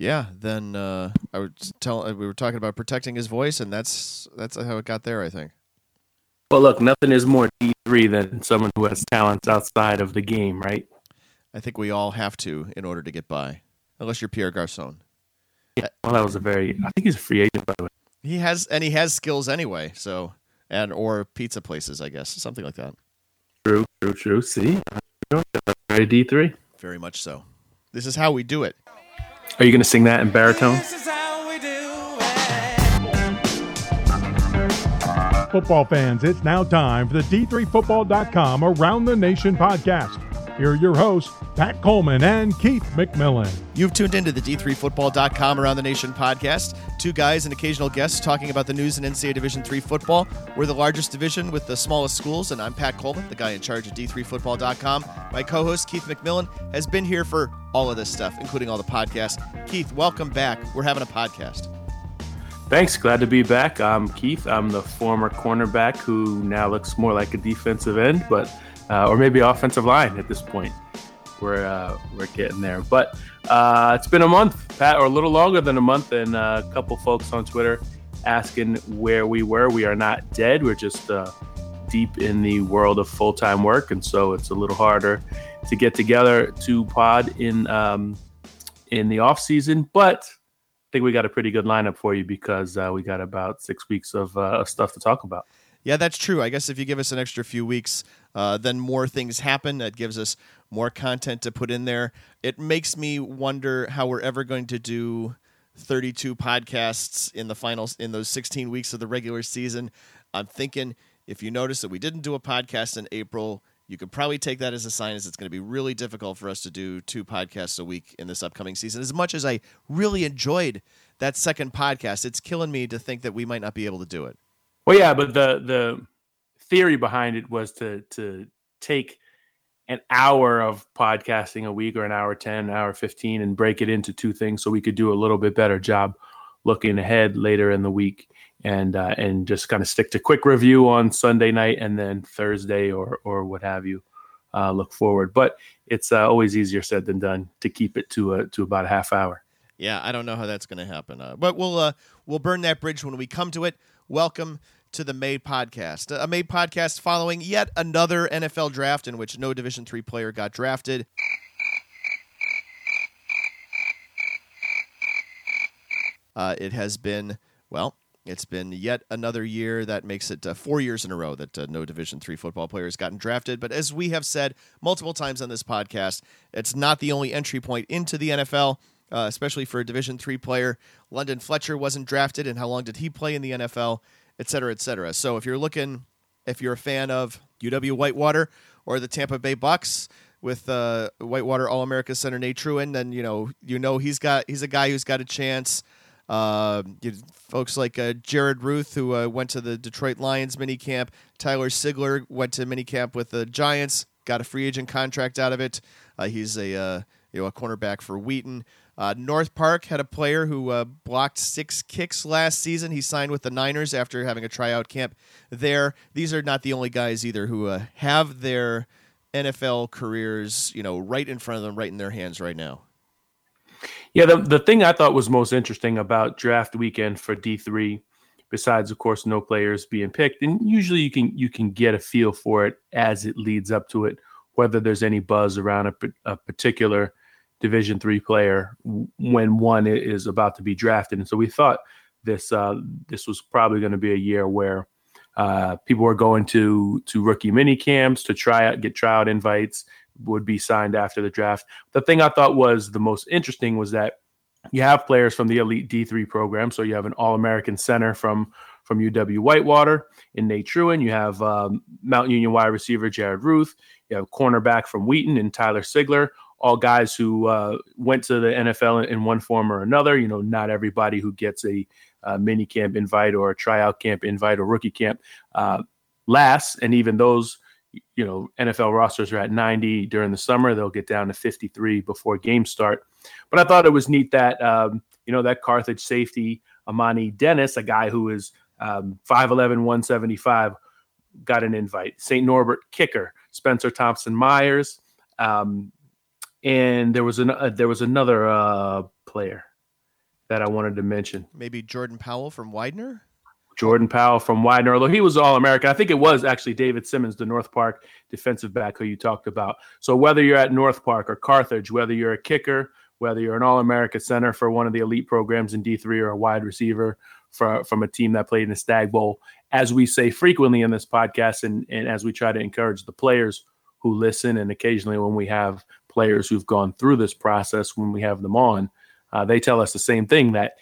yeah, then uh, I would tell we were talking about protecting his voice, and that's that's how it got there. I think. Well, look, nothing is more D three than someone who has talents outside of the game, right? I think we all have to in order to get by, unless you're Pierre Garcon. Yeah, well, that was a very. I think he's a free agent, by the way. He has, and he has skills anyway. So, and or pizza places, I guess, something like that. True, true, true. See, very D three. Very much so. This is how we do it. Are you going to sing that in baritone? Football fans, it's now time for the D3Football.com Around the Nation podcast. Here are your hosts, Pat Coleman and Keith McMillan. You've tuned into the D3Football.com Around the Nation podcast. Two guys and occasional guests talking about the news in NCAA Division III football. We're the largest division with the smallest schools, and I'm Pat Coleman, the guy in charge of D3Football.com. My co host, Keith McMillan, has been here for all of this stuff, including all the podcasts. Keith, welcome back. We're having a podcast. Thanks. Glad to be back. I'm Keith. I'm the former cornerback who now looks more like a defensive end, but uh, or maybe offensive line at this point. We're uh, we're getting there, but uh, it's been a month, Pat, or a little longer than a month, and a couple folks on Twitter asking where we were. We are not dead. We're just uh, deep in the world of full time work, and so it's a little harder to get together to pod in um, in the off season. But I think we got a pretty good lineup for you because uh, we got about six weeks of uh, stuff to talk about. Yeah, that's true. I guess if you give us an extra few weeks, uh, then more things happen. That gives us more content to put in there. It makes me wonder how we're ever going to do 32 podcasts in the finals in those 16 weeks of the regular season. I'm thinking if you notice that we didn't do a podcast in April, you could probably take that as a sign as it's going to be really difficult for us to do two podcasts a week in this upcoming season. As much as I really enjoyed that second podcast, it's killing me to think that we might not be able to do it. Well, yeah, but the the theory behind it was to to take an hour of podcasting a week or an hour 10 an hour 15 and break it into two things so we could do a little bit better job looking ahead later in the week and uh, and just kind of stick to quick review on sunday night and then thursday or or what have you uh, look forward. But it's uh, always easier said than done to keep it to a to about a half hour. Yeah i don't know how that's going to happen uh, but we'll uh, we'll burn that bridge when we come to it welcome to the Made podcast, a Made podcast following yet another NFL draft in which no Division three player got drafted. Uh, it has been well. It's been yet another year that makes it uh, four years in a row that uh, no Division three football player has gotten drafted. But as we have said multiple times on this podcast, it's not the only entry point into the NFL. Uh, especially for a Division three player, London Fletcher wasn't drafted, and how long did he play in the NFL? et cetera, et cetera. So if you're looking, if you're a fan of UW Whitewater or the Tampa Bay Bucks with uh, Whitewater All America center Nate Trewyn, then you know you know he's got he's a guy who's got a chance. Uh, you, folks like uh, Jared Ruth, who uh, went to the Detroit Lions minicamp, Tyler Sigler went to minicamp with the Giants, got a free agent contract out of it. Uh, he's a uh, you know a cornerback for Wheaton. Uh, North Park had a player who uh, blocked six kicks last season. He signed with the Niners after having a tryout camp there. These are not the only guys either who uh, have their NFL careers, you know, right in front of them, right in their hands right now. Yeah, the the thing I thought was most interesting about draft weekend for D three, besides of course no players being picked, and usually you can you can get a feel for it as it leads up to it, whether there's any buzz around a, a particular Division three player when one is about to be drafted. And so we thought this uh, this was probably going to be a year where uh, people were going to to rookie mini camps to try out, get tryout invites, would be signed after the draft. The thing I thought was the most interesting was that you have players from the elite D3 program. So you have an All American center from from UW Whitewater in Nate Trewyn. You have um, Union wide receiver Jared Ruth. You have cornerback from Wheaton and Tyler Sigler all guys who uh, went to the NFL in, one form or another. You know, not everybody who gets a uh, mini camp invite or a tryout camp invite or rookie camp uh, lasts. And even those, you know, NFL rosters are at 90 during the summer. They'll get down to 53 before games start. But I thought it was neat that, um, you know, that Carthage safety, Amani Dennis, a guy who is um, 5'11, 175, got an invite. St. Norbert kicker, Spencer Thompson Myers. Um, and there was an uh, there was another uh, player. that I wanted to mention. Maybe Jordan Powell from Widener. Jordan Powell from Widener, although he was All American. I think it was actually David Simmons, the North Park defensive back who you talked about. So whether you're at North Park or Carthage, whether you're a kicker, whether you're an All America center for one of the elite programs in D3 or a wide receiver for, from a team that played in the Stag Bowl, as we say frequently in this podcast, and, and as we try to encourage the players who listen, and occasionally when we have players who've gone through this process, when we have them on, uh, they tell us the same thing that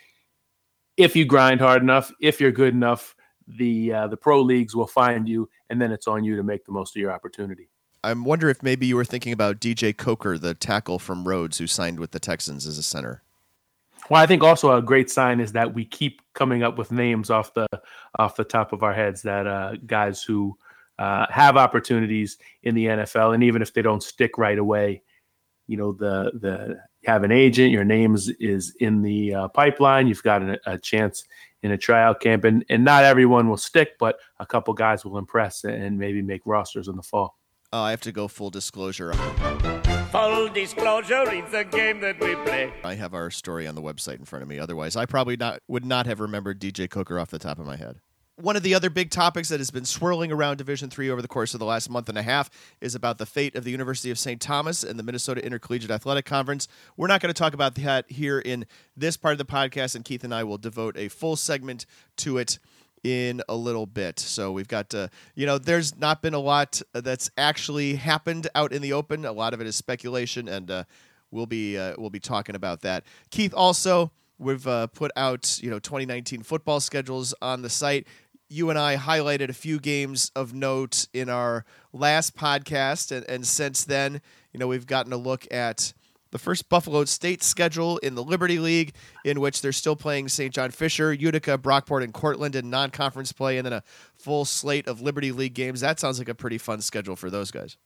if you grind hard enough, if you're good enough, the uh, the pro leagues will find you, and then it's on you to make the most of your opportunity. I wonder if maybe you were thinking about DJ Coker, the tackle from Rhodes, who signed with the Texans as a center. Well, I think also a great sign is that we keep coming up with names off the off the top of our heads that uh, guys who uh, have opportunities in the NFL, and even if they don't stick right away, you know the the have an agent, your name is, is in the uh, pipeline, you've got a, a, chance in a tryout camp, and, and not everyone will stick, but a couple guys will impress and maybe make rosters in the fall. oh I have to go full disclosure. Full disclosure, it's a game that we play. I have our story on the website in front of me. Otherwise, I probably not would not have remembered DJ Coker off the top of my head one of the other big topics that has been swirling around Division Three over the course of the last month and a half is about the fate of the University of St. Thomas and the Minnesota Intercollegiate Athletic Conference. We're not going to talk about that here in this part of the podcast, and Keith and I will devote a full segment to it in a little bit. So we've got, uh, you know, there's not been a lot that's actually happened out in the open. A lot of it is speculation, and uh, we'll be uh, we'll be talking about that. Keith also. We've uh, put out, you know, 2019 football schedules on the site you and I highlighted a few games of note in our last podcast, and, and since then, you know, we've gotten a look at the first Buffalo State schedule in the Liberty League, in which they're still playing St. John Fisher, Utica, Brockport, and Cortland in non conference play, and then a full slate of Liberty League games. That sounds like a pretty fun schedule for those guys.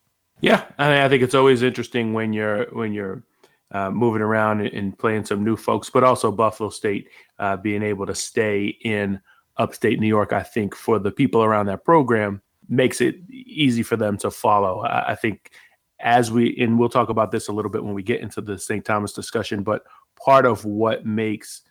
Yeah, I, mean, I think it's always interesting when you're when you're uh, moving around and playing some new folks, but also Buffalo State uh, being able to stay in upstate New York, I think for the people around that program makes it easy for them to follow. I, I think as we, and we'll talk about this a little bit when we get into the St. Thomas discussion, but part of what makes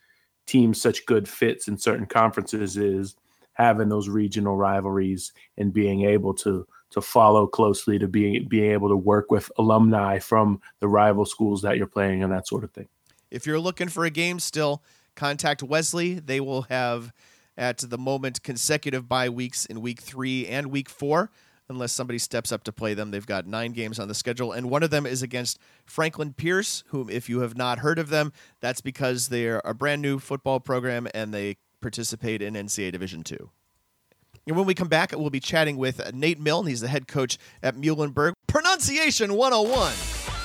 teams such good fits in certain conferences is having those regional rivalries and being able to to follow closely to being being able to work with alumni from the rival schools that you're playing and that sort of thing. If you're looking for a game still, contact Wesley. They will have at the moment consecutive bye weeks in week three and week four, unless somebody steps up to play them. They've got nine games on the schedule, and one of them is against Franklin Pierce, whom, if you have not heard of them, that's because they're a brand new football program and they participate in NCAA Division two. And when we come back, we'll be chatting with Nate Milne. He's the head coach at Muhlenberg. Pronunciation 101.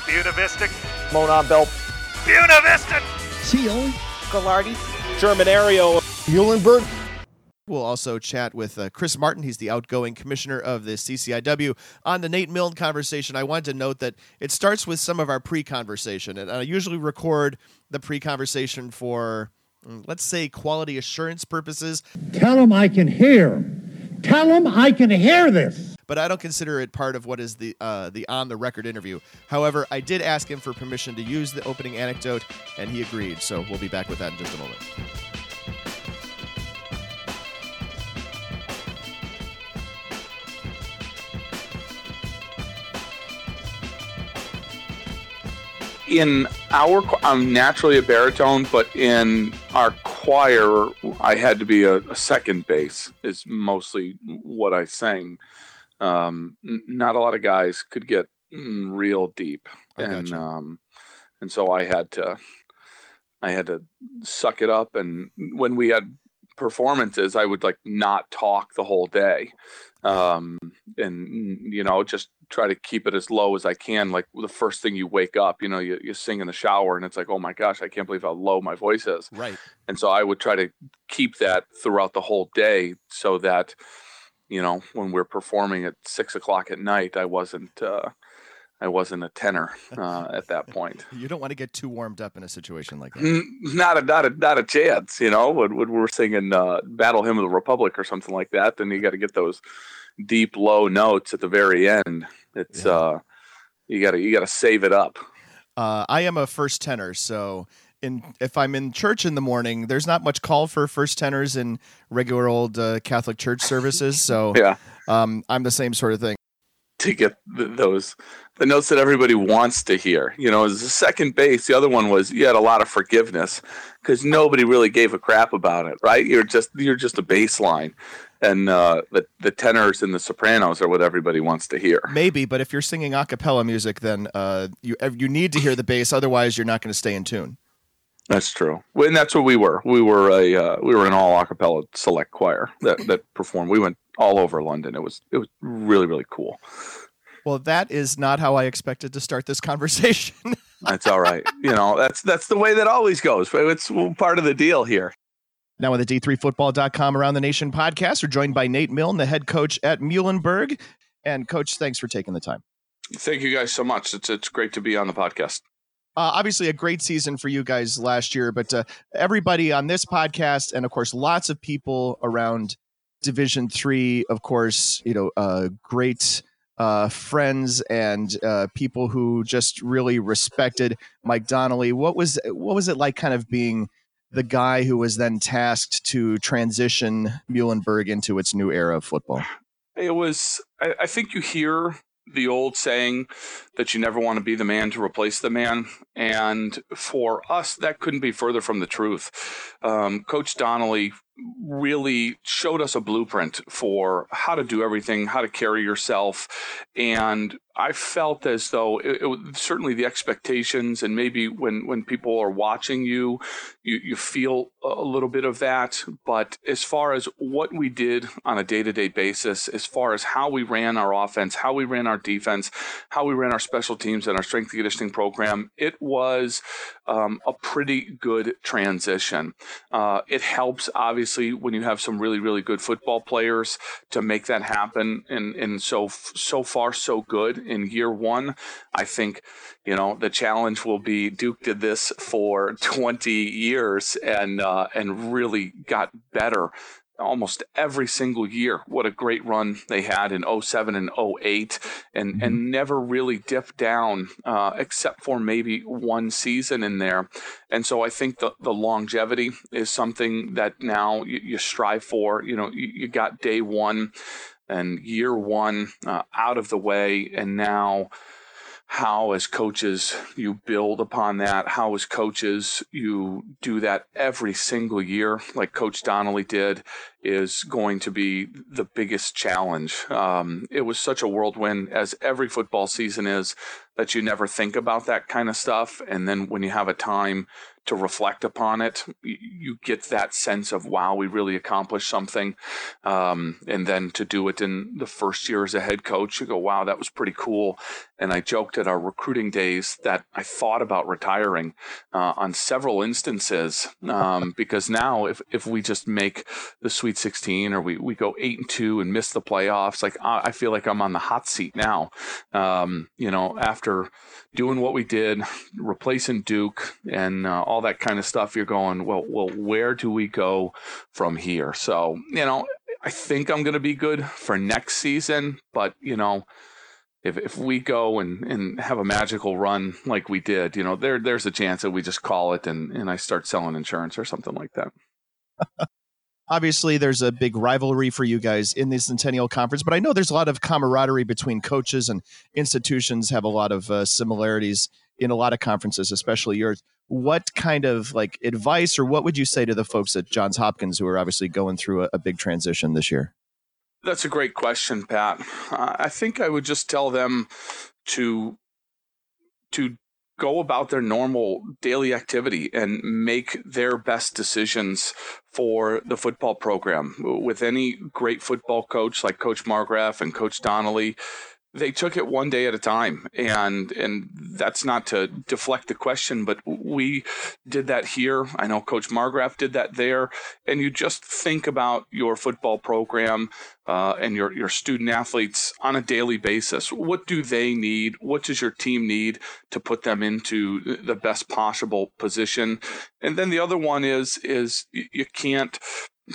Buena Vista. Monon Bell. Buena Vista. Seal. Gallardi. Germanario. Muhlenberg. We'll also chat with uh, Chris Martin. He's the outgoing commissioner of the CCIW. On the Nate Milne conversation, I wanted to note that it starts with some of our pre conversation. And I usually record the pre conversation for, mm, let's say, quality assurance purposes. Tell him I can hear. Tell him I can hear this. But I don't consider it part of what is the uh, the on the record interview. However, I did ask him for permission to use the opening anecdote, and he agreed. So we'll be back with that in just a moment. In our I'm naturally a baritone, but in our choir, I had to be a, a second bass. Is mostly what I sang. Um, not a lot of guys could get mm, real deep, and um, and so I had to I had to suck it up. And when we had performances, I would like not talk the whole day, um, and you know just try to keep it as low as I can. Like the first thing you wake up, you know, you, you sing in the shower and it's like, oh my gosh, I can't believe how low my voice is. Right. And so I would try to keep that throughout the whole day so that, you know, when we're performing at six o'clock at night, I wasn't, uh, I wasn't a tenor uh, at that point. you don't want to get too warmed up in a situation like that. Not a not a not a chance. You know, when, when we're singing uh, "Battle Hymn of the Republic" or something like that, then you got to get those deep low notes at the very end. It's yeah. uh, you gotta you gotta save it up. Uh, I am a first tenor, so in if I'm in church in the morning, there's not much call for first tenors in regular old uh, Catholic church services. So Yeah. um, I'm the same sort of thing. to get th- those the notes that everybody wants to hear. You know, as the second bass, the other one was you had a lot of forgiveness because nobody really gave a crap about it, right? You're just you're just a baseline, and uh, the the tenors and the sopranos are what everybody wants to hear. Maybe, but if you're singing a cappella music, then uh, you you need to hear the bass. Otherwise, you're not going to stay in tune. That's true, and that's what we were. We were a uh, we were an all acapella select choir that that performed. We went all over London. It was it was really really cool. Well, that is not how I expected to start this conversation. That's all right. you know, that's that's the way that always goes. It's part of the deal here. Now on the D3Football.com Around the Nation podcast, we're joined by Nate Milne, the head coach at Muhlenberg. And coach, thanks for taking the time. Thank you guys so much. It's it's great to be on the podcast. Uh, obviously, a great season for you guys last year, but uh, everybody on this podcast, and of course, lots of people around Division Three, of course, you know, uh, great uh, friends and uh, people who just really respected Mike Donnelly. What was what was it like, kind of being the guy who was then tasked to transition Muhlenberg into its new era of football? It was. I, I think you hear the old saying that you never want to be the man to replace the man. And for us, that couldn't be further from the truth. Um, Coach Donnelly really showed us a blueprint for how to do everything, how to carry yourself. And I felt as though it, it, certainly the expectations, and maybe when, when people are watching you, you, you feel a little bit of that. But as far as what we did on a day to day basis, as far as how we ran our offense, how we ran our defense, how we ran our special teams and our strength and conditioning program, it was um, a pretty good transition. Uh, it helps, obviously, when you have some really, really good football players to make that happen. And, and so, so far, so good in year one. I think, you know, the challenge will be Duke did this for 20 years and, uh, and really got better almost every single year. What a great run they had in 07 and 08 and, mm-hmm. and never really dipped down uh, except for maybe one season in there. And so I think the, the longevity is something that now you, you strive for. You know, you, you, got day one and year one uh, out of the way and now how as coaches you build upon that how as coaches you do that every single year like coach donnelly did is going to be the biggest challenge. Um, it was such a whirlwind as every football season is that you never think about that kind of stuff and then when you have a time to reflect upon it, you get that sense of wow, we really accomplished something. Um, and then to do it in the first year as a head coach, you go, wow, that was pretty cool. And I joked at our recruiting days that I thought about retiring uh, on several instances um, because now if if we just make the Sweet 16 or we we go eight and two and miss the playoffs, like I feel like I'm on the hot seat now. Um, you know, after doing what we did, replacing Duke and uh, all that kind of stuff, you're going, well, well, where do we go from here? So, you know, I think I'm going to be good for next season, but you know, if if we go and, and have a magical run like we did, you know, there there's a chance that we just call it and, and I start selling insurance or something like that. Obviously there's a big rivalry for you guys in the centennial conference but i know there's a lot of camaraderie between coaches and institutions have a lot of uh, similarities in a lot of conferences especially yours. What kind of like advice or what would you say to the folks at johns hopkins who are obviously going through a, a big transition this year? That's a great question pat. I think i would just tell them to to go about their normal daily activity and make their best decisions for the football program. With any great football coach like Coach Margraf and Coach Donnelly, they took it one day at a time and and that's not to deflect the question but we did that here. I know coach margraf did that there. And you just think about your football program uh, and your your student athletes on a daily basis. What do they need? What does your team need to put them into the best possible position? And then the other one is is you can't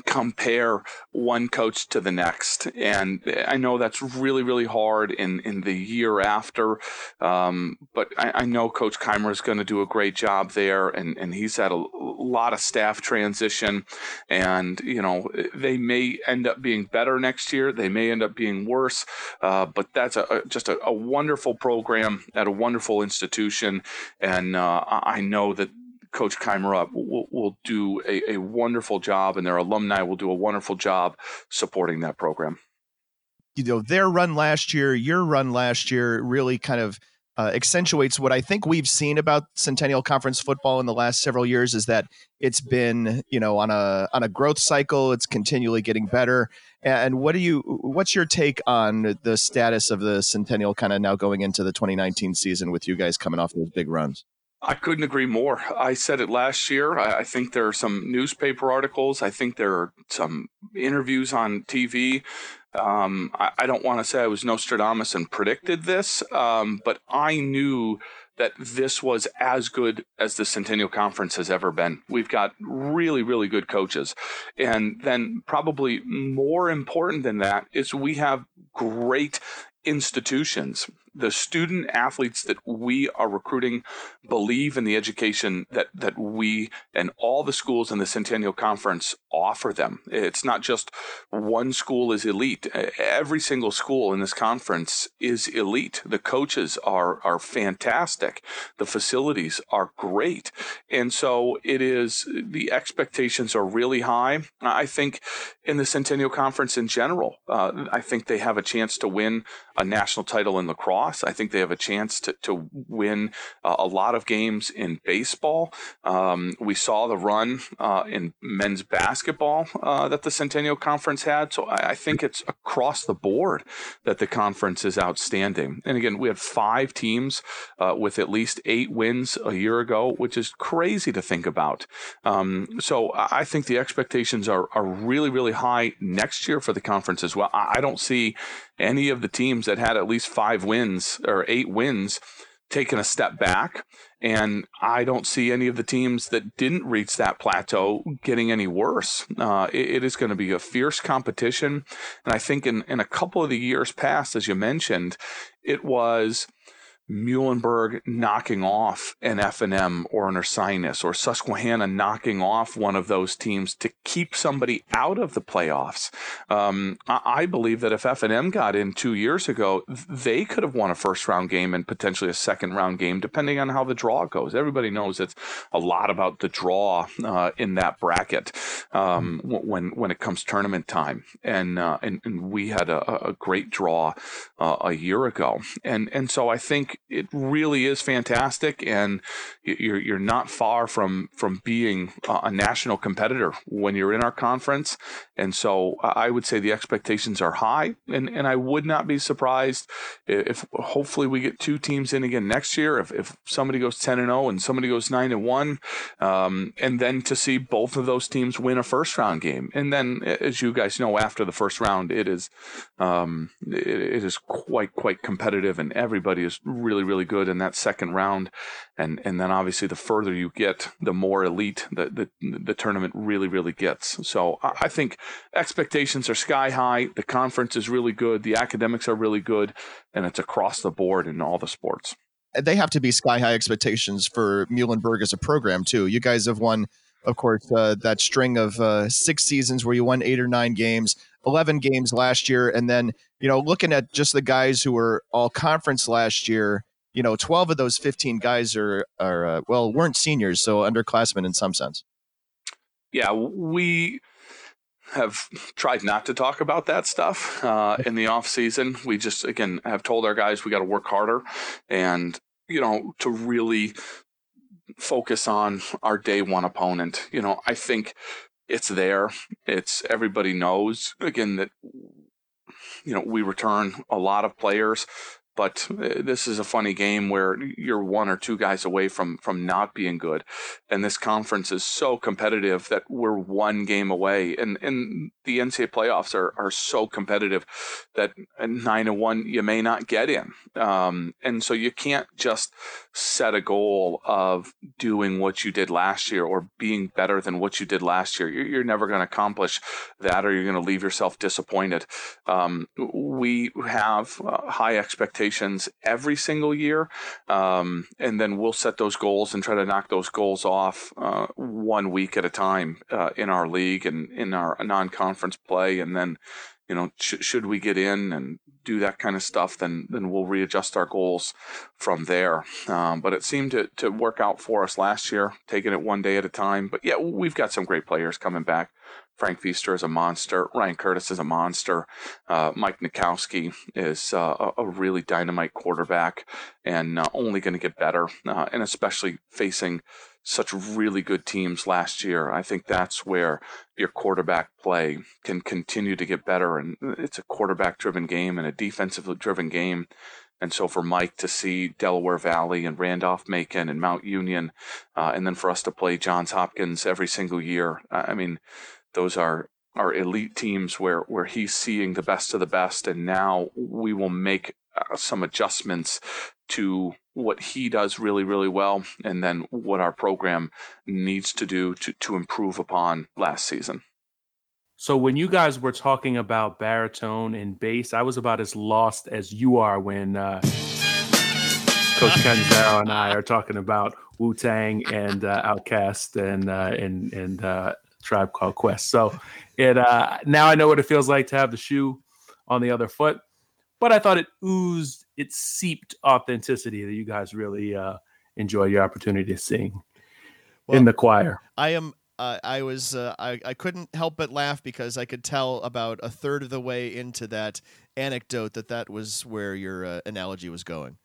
compare one coach to the next. And I know that's really, really hard in, in the year after. Um, but I, I, know Coach Chimera is going to do a great job there. And, and he's had a lot of staff transition. And, you know, they may end up being better next year. They may end up being worse. Uh, but that's a, just a, a, wonderful program at a wonderful institution. And uh, I know that Coach Chimera will, will do a, a wonderful job, and their alumni will do a wonderful job supporting that program. You know, their run last year, your run last year, really kind of uh, accentuates what I think we've seen about Centennial Conference football in the last several years is that it's been, you know, on a on a growth cycle. It's continually getting better. And what do you? What's your take on the status of the Centennial kind of now going into the 2019 season with you guys coming off those big runs? I couldn't agree more. I said it last year. I, think there are some newspaper articles. I think there are some interviews on TV. Um, I, I, don't want to say I was Nostradamus and predicted this, um, but I knew that this was as good as the Centennial Conference has ever been. We've got really, really good coaches. And then, probably more important than that, is we have great institutions the student athletes that we are recruiting believe in the education that that we and all the schools in the Centennial Conference offer them. It's not just one school is elite. Every single school in this conference is elite. The coaches are are fantastic. The facilities are great. And so it is the expectations are really high. I think in the Centennial Conference in general, uh, I think they have a chance to win a national title in lacrosse. I think they have a chance to, to win uh, a lot of games in baseball. Um, we saw the run uh, in men's basketball uh, that the Centennial Conference had. So I, I, think it's across the board that the conference is outstanding. And again, we had five teams uh, with at least eight wins a year ago, which is crazy to think about. Um, so I think the expectations are, are really, really high next year for the conference as well. I, I don't see any of the teams that had at least five wins or eight wins taken a step back. And I don't see any of the teams that didn't reach that plateau getting any worse. Uh, it, it is going to be a fierce competition. And I think in, in a couple of the years past, as you mentioned, it was Muhlenberg knocking off an F&M or an Ursinus or Susquehanna knocking off one of those teams to keep somebody out of the playoffs. Um, I believe that if F&M got in two years ago, they could have won a first round game and potentially a second round game, depending on how the draw goes. Everybody knows it's a lot about the draw uh, in that bracket um, when when it comes tournament time, and uh, and, and, we had a, a great draw uh, a year ago, and and so I think it really is fantastic, and you're you're not far from from being a national competitor when you're in our conference. And so I would say the expectations are high, and and I would not be surprised if hopefully we get two teams in again next year. If if somebody goes ten and zero and somebody goes nine and one, um, and then to see both of those teams win a first round game, and then as you guys know, after the first round, it is um, it, it is quite quite competitive, and everybody is really really good in that second round, and and then obviously the further you get, the more elite the the, the tournament really really gets. So I, think expectations are sky high. The conference is really good. The academics are really good, and it's across the board in all the sports. They have to be sky high expectations for Muhlenberg as a program too. You guys have won, of course, uh, that string of uh, six seasons where you won eight or nine games. 11 games last year. And then, you know, looking at just the guys who were all conference last year, you know, 12 of those 15 guys are, are uh, well, weren't seniors, so underclassmen in some sense. Yeah, we have tried not to talk about that stuff uh, in the off season. We just again have told our guys we got to work harder, and you know to really focus on our day one opponent. You know, I think it's there. It's everybody knows again that you know we return a lot of players but uh, this is a funny game where you're one or two guys away from from not being good, and this conference is so competitive that we're one game away, and and the NCAA playoffs are are so competitive that nine and one you may not get in, um, and so you can't just set a goal of doing what you did last year or being better than what you did last year. You're, you're never going to accomplish that, or you're going to leave yourself disappointed. Um, we have uh, high expectations every single year, um, and then we'll set those goals and try to knock those goals off uh, one week at a time uh, in our league and in our non-conference play, and then you know, sh- should we get in and do that kind of stuff, then then we'll readjust our goals from there. Um, but it seemed to to work out for us last year, taking it one day at a time. But yeah, we've got some great players coming back. Frank Feaster is a monster. Ryan Curtis is a monster. Uh, Mike Nikowski is uh, a, really dynamite quarterback and uh, only going to get better. Uh, and especially facing such really good teams last year. I think that's where your quarterback play can continue to get better. And it's a quarterback driven game and a defensively driven game. And so for Mike to see Delaware Valley and Randolph Macon and Mount Union, uh, and then for us to play Johns Hopkins every single year, I mean, those are are elite teams where where he's seeing the best of the best, and now we will make uh, some adjustments to what he does really really well, and then what our program needs to do to to improve upon last season. So when you guys were talking about baritone and bass, I was about as lost as you are when uh, Coach Canzaro and I are talking about Wu Tang and uh, OutKast and uh, and and uh, Tribe Called Quest. So it uh, now I know what it feels like to have the shoe on the other foot. But I thought it oozed, it seeped authenticity that you guys really uh, enjoy your opportunity to sing well, in the choir. I am. Uh, I was. Uh, I. I couldn't help but laugh because I could tell about a third of the way into that anecdote that that was where your uh, analogy was going.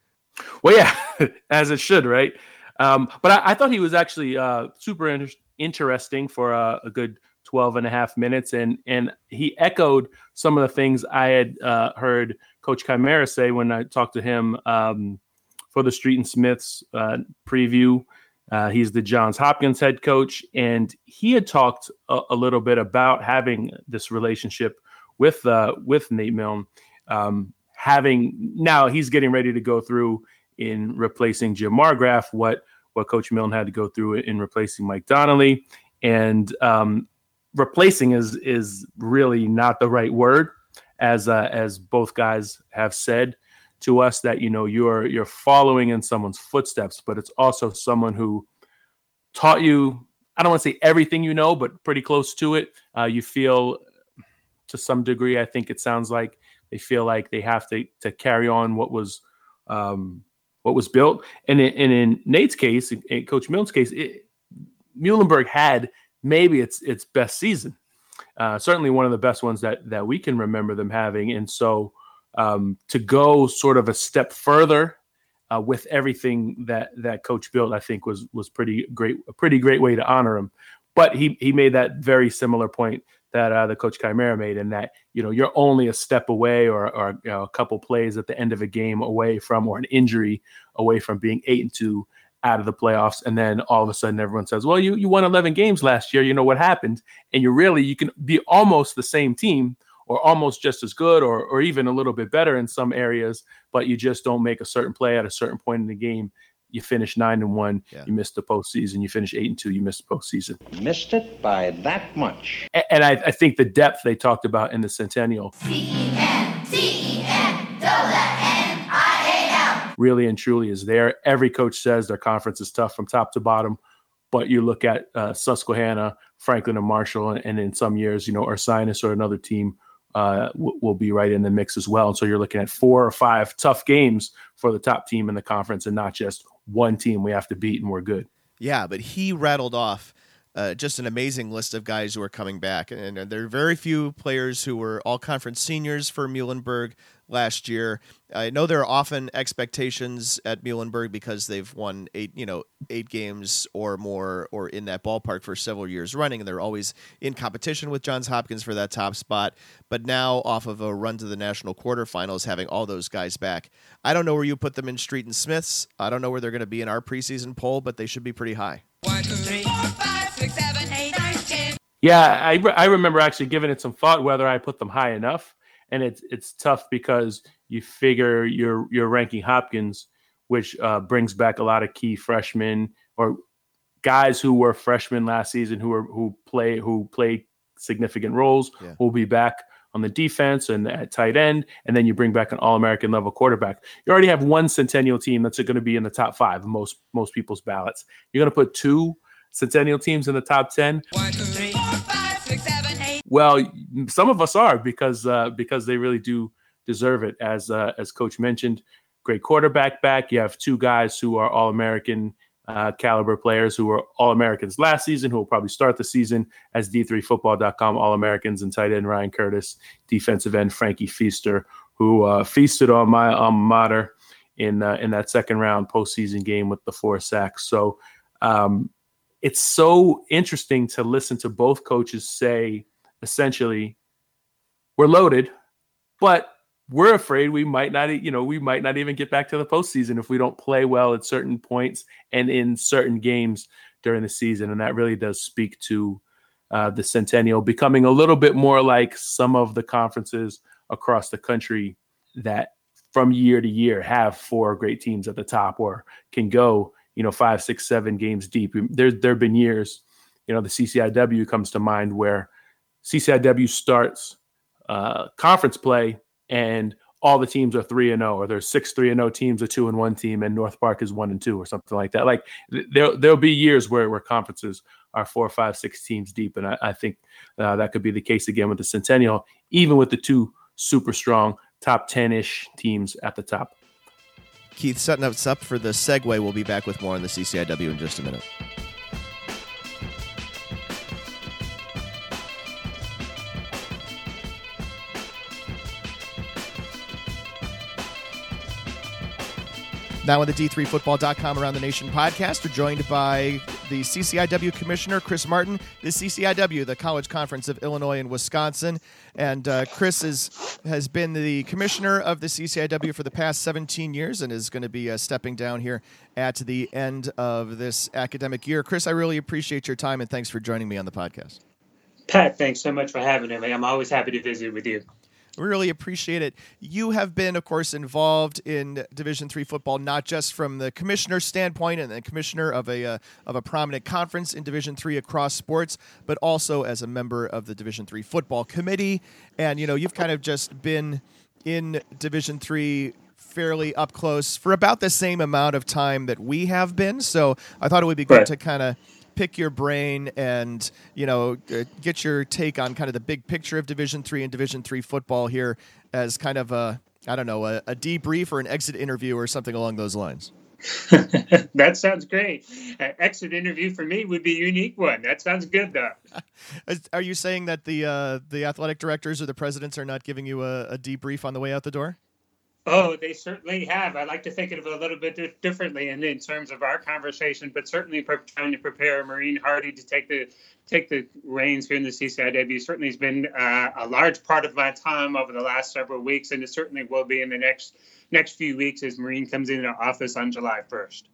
Well, yeah, as it should, right? Um, but I, I, thought he was actually uh, super inter- interesting for a, a, good 12 and a half minutes. And, and he echoed some of the things I had uh, heard Coach Chimera say when I talked to him um, for the Street and Smiths uh, preview. Uh, he's the Johns Hopkins head coach, and he had talked a, a little bit about having this relationship with uh, with Nate Milne. Um, having now he's getting ready to go through in replacing Jim Margraf what what Coach Milne had to go through in replacing Mike Donnelly, and um, replacing is is really not the right word, as uh, as both guys have said to us that you know you're you're following in someone's footsteps, but it's also someone who taught you. I don't want to say everything you know, but pretty close to it. Uh, you feel to some degree. I think it sounds like they feel like they have to to carry on what was um, what was built. And in, and in Nate's case, in Coach Milne's case, it, Muhlenberg had maybe its its best season. Uh, certainly one of the best ones that that we can remember them having. And so um, to go sort of a step further uh, with everything that that coach built, I think was was pretty great, a pretty great way to honor him. But he he made that very similar point that uh, the coach Chimera made, in that you know you're only a step away or, or you know, a couple plays at the end of a game away from, or an injury away from being eight and two out of the playoffs, and then all of a sudden everyone says, "Well, you you won 11 games last year. You know what happened?" And you really you can be almost the same team, or almost just as good, or or even a little bit better in some areas, but you just don't make a certain play at a certain point in the game you finish nine and one, yeah. you missed the postseason. You finish eight and two, you missed the postseason. Missed it by that much. And, and I, I, think the depth they talked about in the Centennial. Really and truly is there. Every coach says their conference is tough from top to bottom, but you look at uh, Susquehanna, Franklin, and Marshall, and, and, in some years, you know, Ursinus or another team uh, w- will be right in the mix as well. And so you're looking at four or five tough games for the top team in the conference, and not just one team we have to beat and we're good. Yeah, but he rattled off uh, just an amazing list of guys who are coming back. And, and, there are very few players who were all conference seniors for Muhlenberg. Last year. I know there are often expectations at Muhlenberg because they've won eight, you know, eight games or more or in that ballpark for several years running, and they're always in competition with Johns Hopkins for that top spot. But now, off of a run to the national quarterfinals, having all those guys back, I don't know where you put them in Street and Smiths. I don't know where they're going to be in our preseason poll, but they should be pretty high. One, two, three, four, five, six, seven, eight, nine, ten. Yeah, I, re- I remember actually giving it some thought whether I put them high enough, and it's it's tough because you figure you're you're ranking Hopkins, which uh, brings back a lot of key freshmen or guys who were freshmen last season who are who play who played significant roles Yeah. will be back on the defense and at tight end, and then you bring back an All American level quarterback. You already have one Centennial team that's going to be in the top five most most people's ballots. You're going to put two Centennial teams in the top ten. One, two, Well, some of us are because uh, because they really do deserve it. As uh, as Coach mentioned, great quarterback back. You have two guys who are All American uh, caliber players who were All Americans last season, who will probably start the season as D3Football.com All Americans and tight end Ryan Curtis, defensive end Frankie Feaster, who uh, feasted on my alma mater in uh, in that second round postseason game with the four sacks. So. Um, it's so interesting to listen to both coaches say essentially we're loaded but we're afraid we might not you know we might not even get back to the postseason if we don't play well at certain points and in certain games during the season and that really does speak to uh, the centennial becoming a little bit more like some of the conferences across the country that from year to year have four great teams at the top or can go you know five six seven games deep. There there have been years you know the CCIW comes to mind where CCIW starts uh, conference play and all the teams are three and zero, or there's six three and zero teams, a two and one team, and North Park is one and two, or something like that. Like there there'll be years where where conferences are four, five, six teams deep, and I, I think uh, that could be the case again with the Centennial, even with the two super strong top ten ish teams at the top. Keith, setting us up for the segue. We'll be back with more on the CCIW in just a minute. Now on the D3Football.com Around the Nation podcast, we're joined by the CCIW Commissioner, Chris Martin. The CCIW, the College Conference of Illinois and Wisconsin. And uh, Chris is, has been the commissioner of the CCIW for the past 17 years and is going to be uh, stepping down here at the end of this academic year. Chris, I really appreciate your time and thanks for joining me on the podcast. Pat, thanks so much for having me. I'm always happy to visit with you. We really appreciate it. You have been, of course, involved in Division three football, not just from the commissioner standpoint and the commissioner of a uh, of a prominent conference in Division three across sports, but also as a member of the Division three football committee. And you know, you've kind of just been in Division three fairly up close for about the same amount of time that we have been. So I thought it would be good Right. to kind of pick your brain and you know get your take on kind of the big picture of division three and division three football here as kind of a i don't know a, a debrief or an exit interview or something along those lines that sounds great. An exit interview for me would be a unique one. That sounds good, though. Are you saying that the uh, the athletic directors or the presidents are not giving you a, a debrief on the way out the door Oh, they certainly have. I like to think of it a little bit differently, and in terms of our conversation, but certainly trying to prepare Maureen Harty to take the take the reins here in the CCIW certainly has been uh, a large part of my time over the last several weeks, and it certainly will be in the next next few weeks as Maureen comes into office on July first.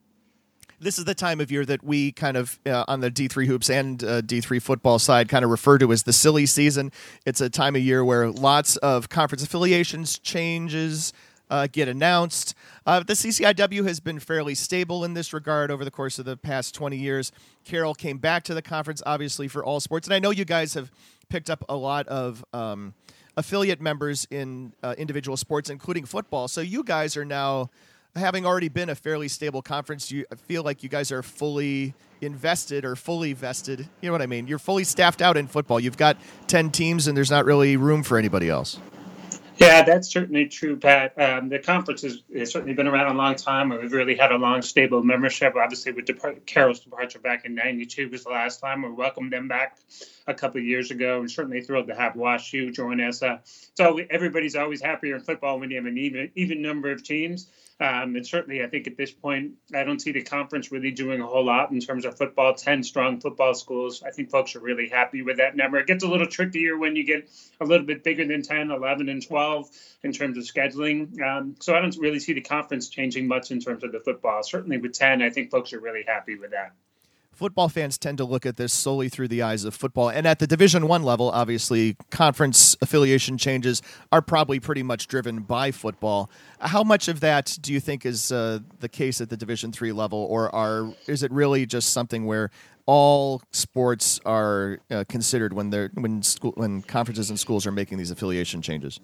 this is the time of year that we kind of uh, on the D3 hoops and uh, D3 football side kind of refer to as the silly season. It's a time of year where lots of conference affiliations changes uh, get announced. Uh, the CCIW has been fairly stable in this regard over the course of the past 20 years. Carroll came back to the conference, obviously, for all sports. And I know you guys have picked up a lot of um, affiliate members in uh, individual sports, including football. So you guys are now having already been a fairly stable conference, you feel like you guys are fully invested or fully vested. You know what I mean? You're fully staffed out in football. You've got 10 teams and there's not really room for anybody else. Yeah, that's certainly true, Pat. Um, the conference has, has, certainly been around a long time. We've really had a long, stable membership. Obviously, with Depart- Carroll's departure back in '92 was the last time we welcomed them back a couple of years ago, and certainly thrilled to have WashU join us. Uh, so everybody's always happier in football when you have an even even number of teams. Um, and certainly, I think at this point, I don't see the conference really doing a whole lot in terms of football. 10 strong football schools. I think folks are really happy with that number. It gets a little trickier when you get a little bit bigger than 10, 11, and 12 in terms of scheduling. Um, so I don't really see the conference changing much in terms of the football. Certainly with 10, I think folks are really happy with that football fans tend to look at this solely through the eyes of football. And at the division one level obviously conference affiliation changes are probably pretty much driven by football. How much of that do you think is uh, the case at the division three level? Or are is it really just something where all sports are uh, considered when they're when school when conferences and schools are making these affiliation changes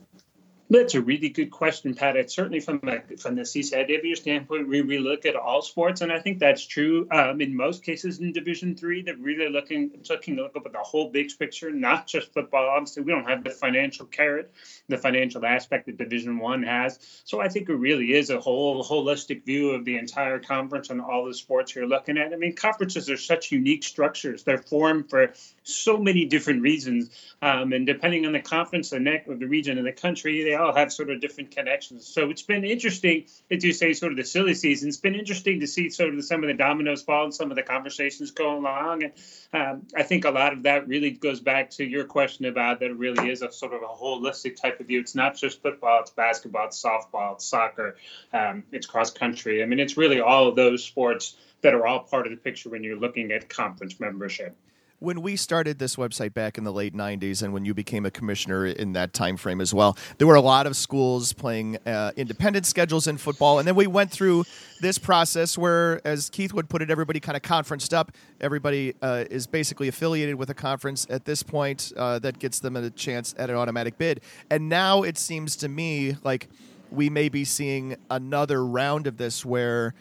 that's a really good question, Pat. It's certainly from a, from the CCIW standpoint, we, we look at all sports, and I think that's true um, in most cases in Division Three. They're really looking looking to look at the whole big picture, not just football. Obviously, we don't have the financial carrot, the financial aspect that Division One has. So I think it really is a whole holistic view of the entire conference and all the sports you're looking at. I mean, conferences are such unique structures. They're formed for so many different reasons, um, and depending on the conference, the neck of the region, and the country, they all have sort of different connections. So it's been interesting, as you say, sort of the silly season. It's been interesting to see sort of some of the dominoes fall and some of the conversations going along. And um, I think a lot of that really goes back to your question about that it really is a sort of a holistic type of view. It's not just football, it's basketball, it's softball, it's soccer, um, it's cross country. I mean, it's really all of those sports that are all part of the picture when you're looking at conference membership when we started this website back in the late 90s and when you became a commissioner in that time frame as well there were a lot of schools playing uh, independent schedules in football. And then we went through this process where as keith would put it everybody kind of conferenced up. Everybody uh, is basically affiliated with a conference at this point uh, that gets them a chance at an automatic bid. And now it seems to me like we may be seeing another round of this where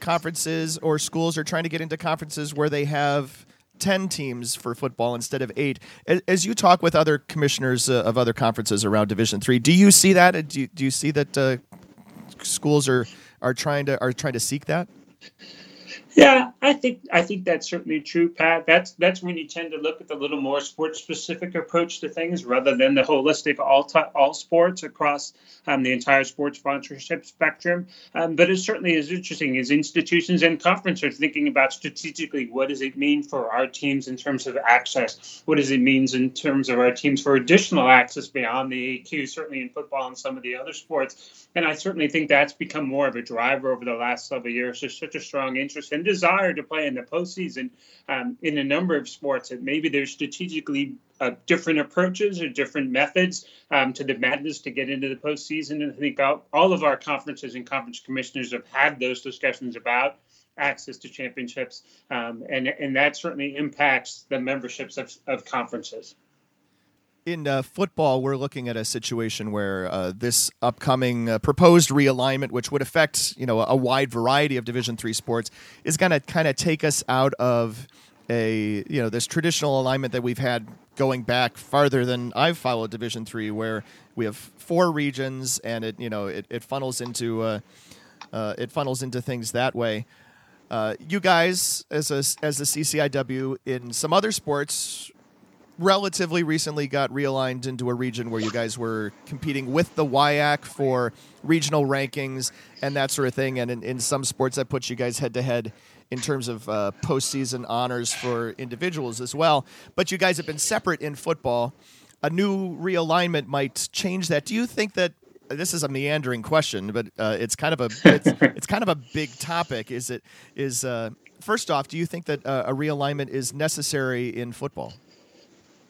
conferences or schools are trying to get into conferences where they have 10 teams for football instead of eight. As you talk with other commissioners uh, of other conferences around Division Three, do you see that? Do you, do you see that uh, schools are, are trying to are trying to seek that? Yeah, I think I think that's certainly true, Pat. That's that's when you tend to look at the little more sports specific approach to things rather than the holistic all t- all sports across um, the entire sports sponsorship spectrum. Um, but it certainly is interesting as institutions and conferences are thinking about strategically what does it mean for our teams in terms of access? What does it mean in terms of our teams for additional access beyond the AQ, certainly in football and some of the other sports? And I certainly think that's become more of a driver over the last several years. There's such a strong interest in desire to play in the postseason um, in a number of sports. And maybe there's strategically uh, different approaches or different methods um, to the madness to get into the postseason. And I think all, all of our conferences and conference commissioners have had those discussions about access to championships, um, and and that certainly impacts the memberships of, of conferences in uh, football, we're looking at a situation where uh, this upcoming uh, proposed realignment, which would affect you know a wide variety of Division three sports, is going to kind of take us out of a you know this traditional alignment that we've had going back farther than I've followed Division three, where we have four regions and it you know it, it funnels into uh, uh, it funnels into things that way. Uh, you guys, as a, as the CCIW in some other sports, relatively recently got realigned into a region where you guys were competing with the WIAC for regional rankings and that sort of thing. And in, in some sports, that puts you guys head to head in terms of uh, postseason honors for individuals as well. But you guys have been separate in football. A new realignment might change that. Do you think that? This is a meandering question, but uh, it's kind of a it's, it's, kind of a big topic. Is it is uh, first off? Do you think that uh, a realignment is necessary in football?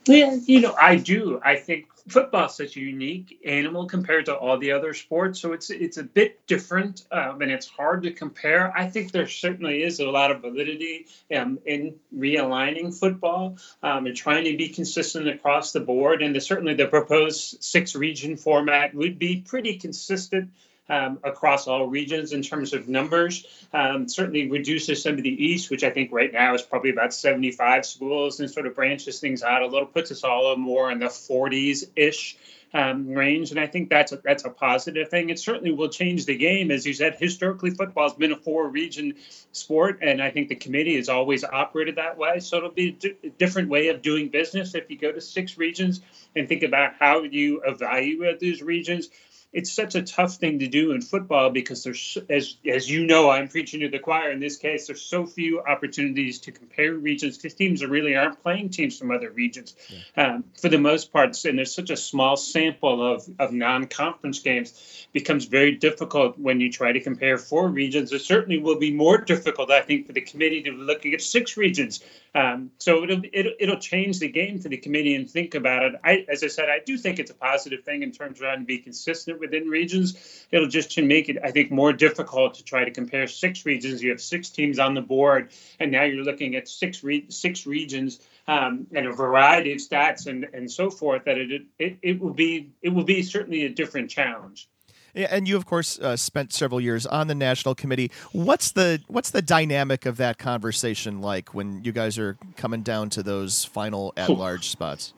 Yeah, you know, I do. I think football is such a unique animal compared to all the other sports, so it's it's a bit different, um, and it's hard to compare. I think there certainly is a lot of validity um, in realigning football um, and trying to be consistent across the board. And the, certainly, the proposed six region format would be pretty consistent um, across all regions in terms of numbers. Um, certainly reduces some of the East, which I think right now is probably about 75 schools, and sort of branches things out a little, puts us all more in the 40s ish. um, range, and I think that's a, that's a positive thing. It certainly will change the game, as you said. Historically, football has been a four-region sport, and I think the committee has always operated that way. So it'll be a different way of doing business if you go to six regions and think about how you evaluate those regions it's such a tough thing to do in football because there's as as you know i'm preaching to the choir. In this case there's so few opportunities to compare regions. Because teams are really aren't playing teams from other regions yeah. um, for the most part. And there's such a small sample of of non-conference games becomes very difficult when you try to compare four regions. It certainly will be more difficult i think for the committee to look at six regions. Um, so it'll, it'll it'll change the game for the committee and think about it. I as i said i do think it's a positive thing in terms of trying to be consistent within regions. It'll just make it, I think, more difficult to try to compare six regions. You have six teams on the board, and now you're looking at six re- six regions um, and a variety of stats and, and so forth. That it, it it will be it will be certainly a different challenge. And you, of course, uh, spent several years on the national committee. What's the what's the dynamic of that conversation like when you guys are coming down to those final at large spots?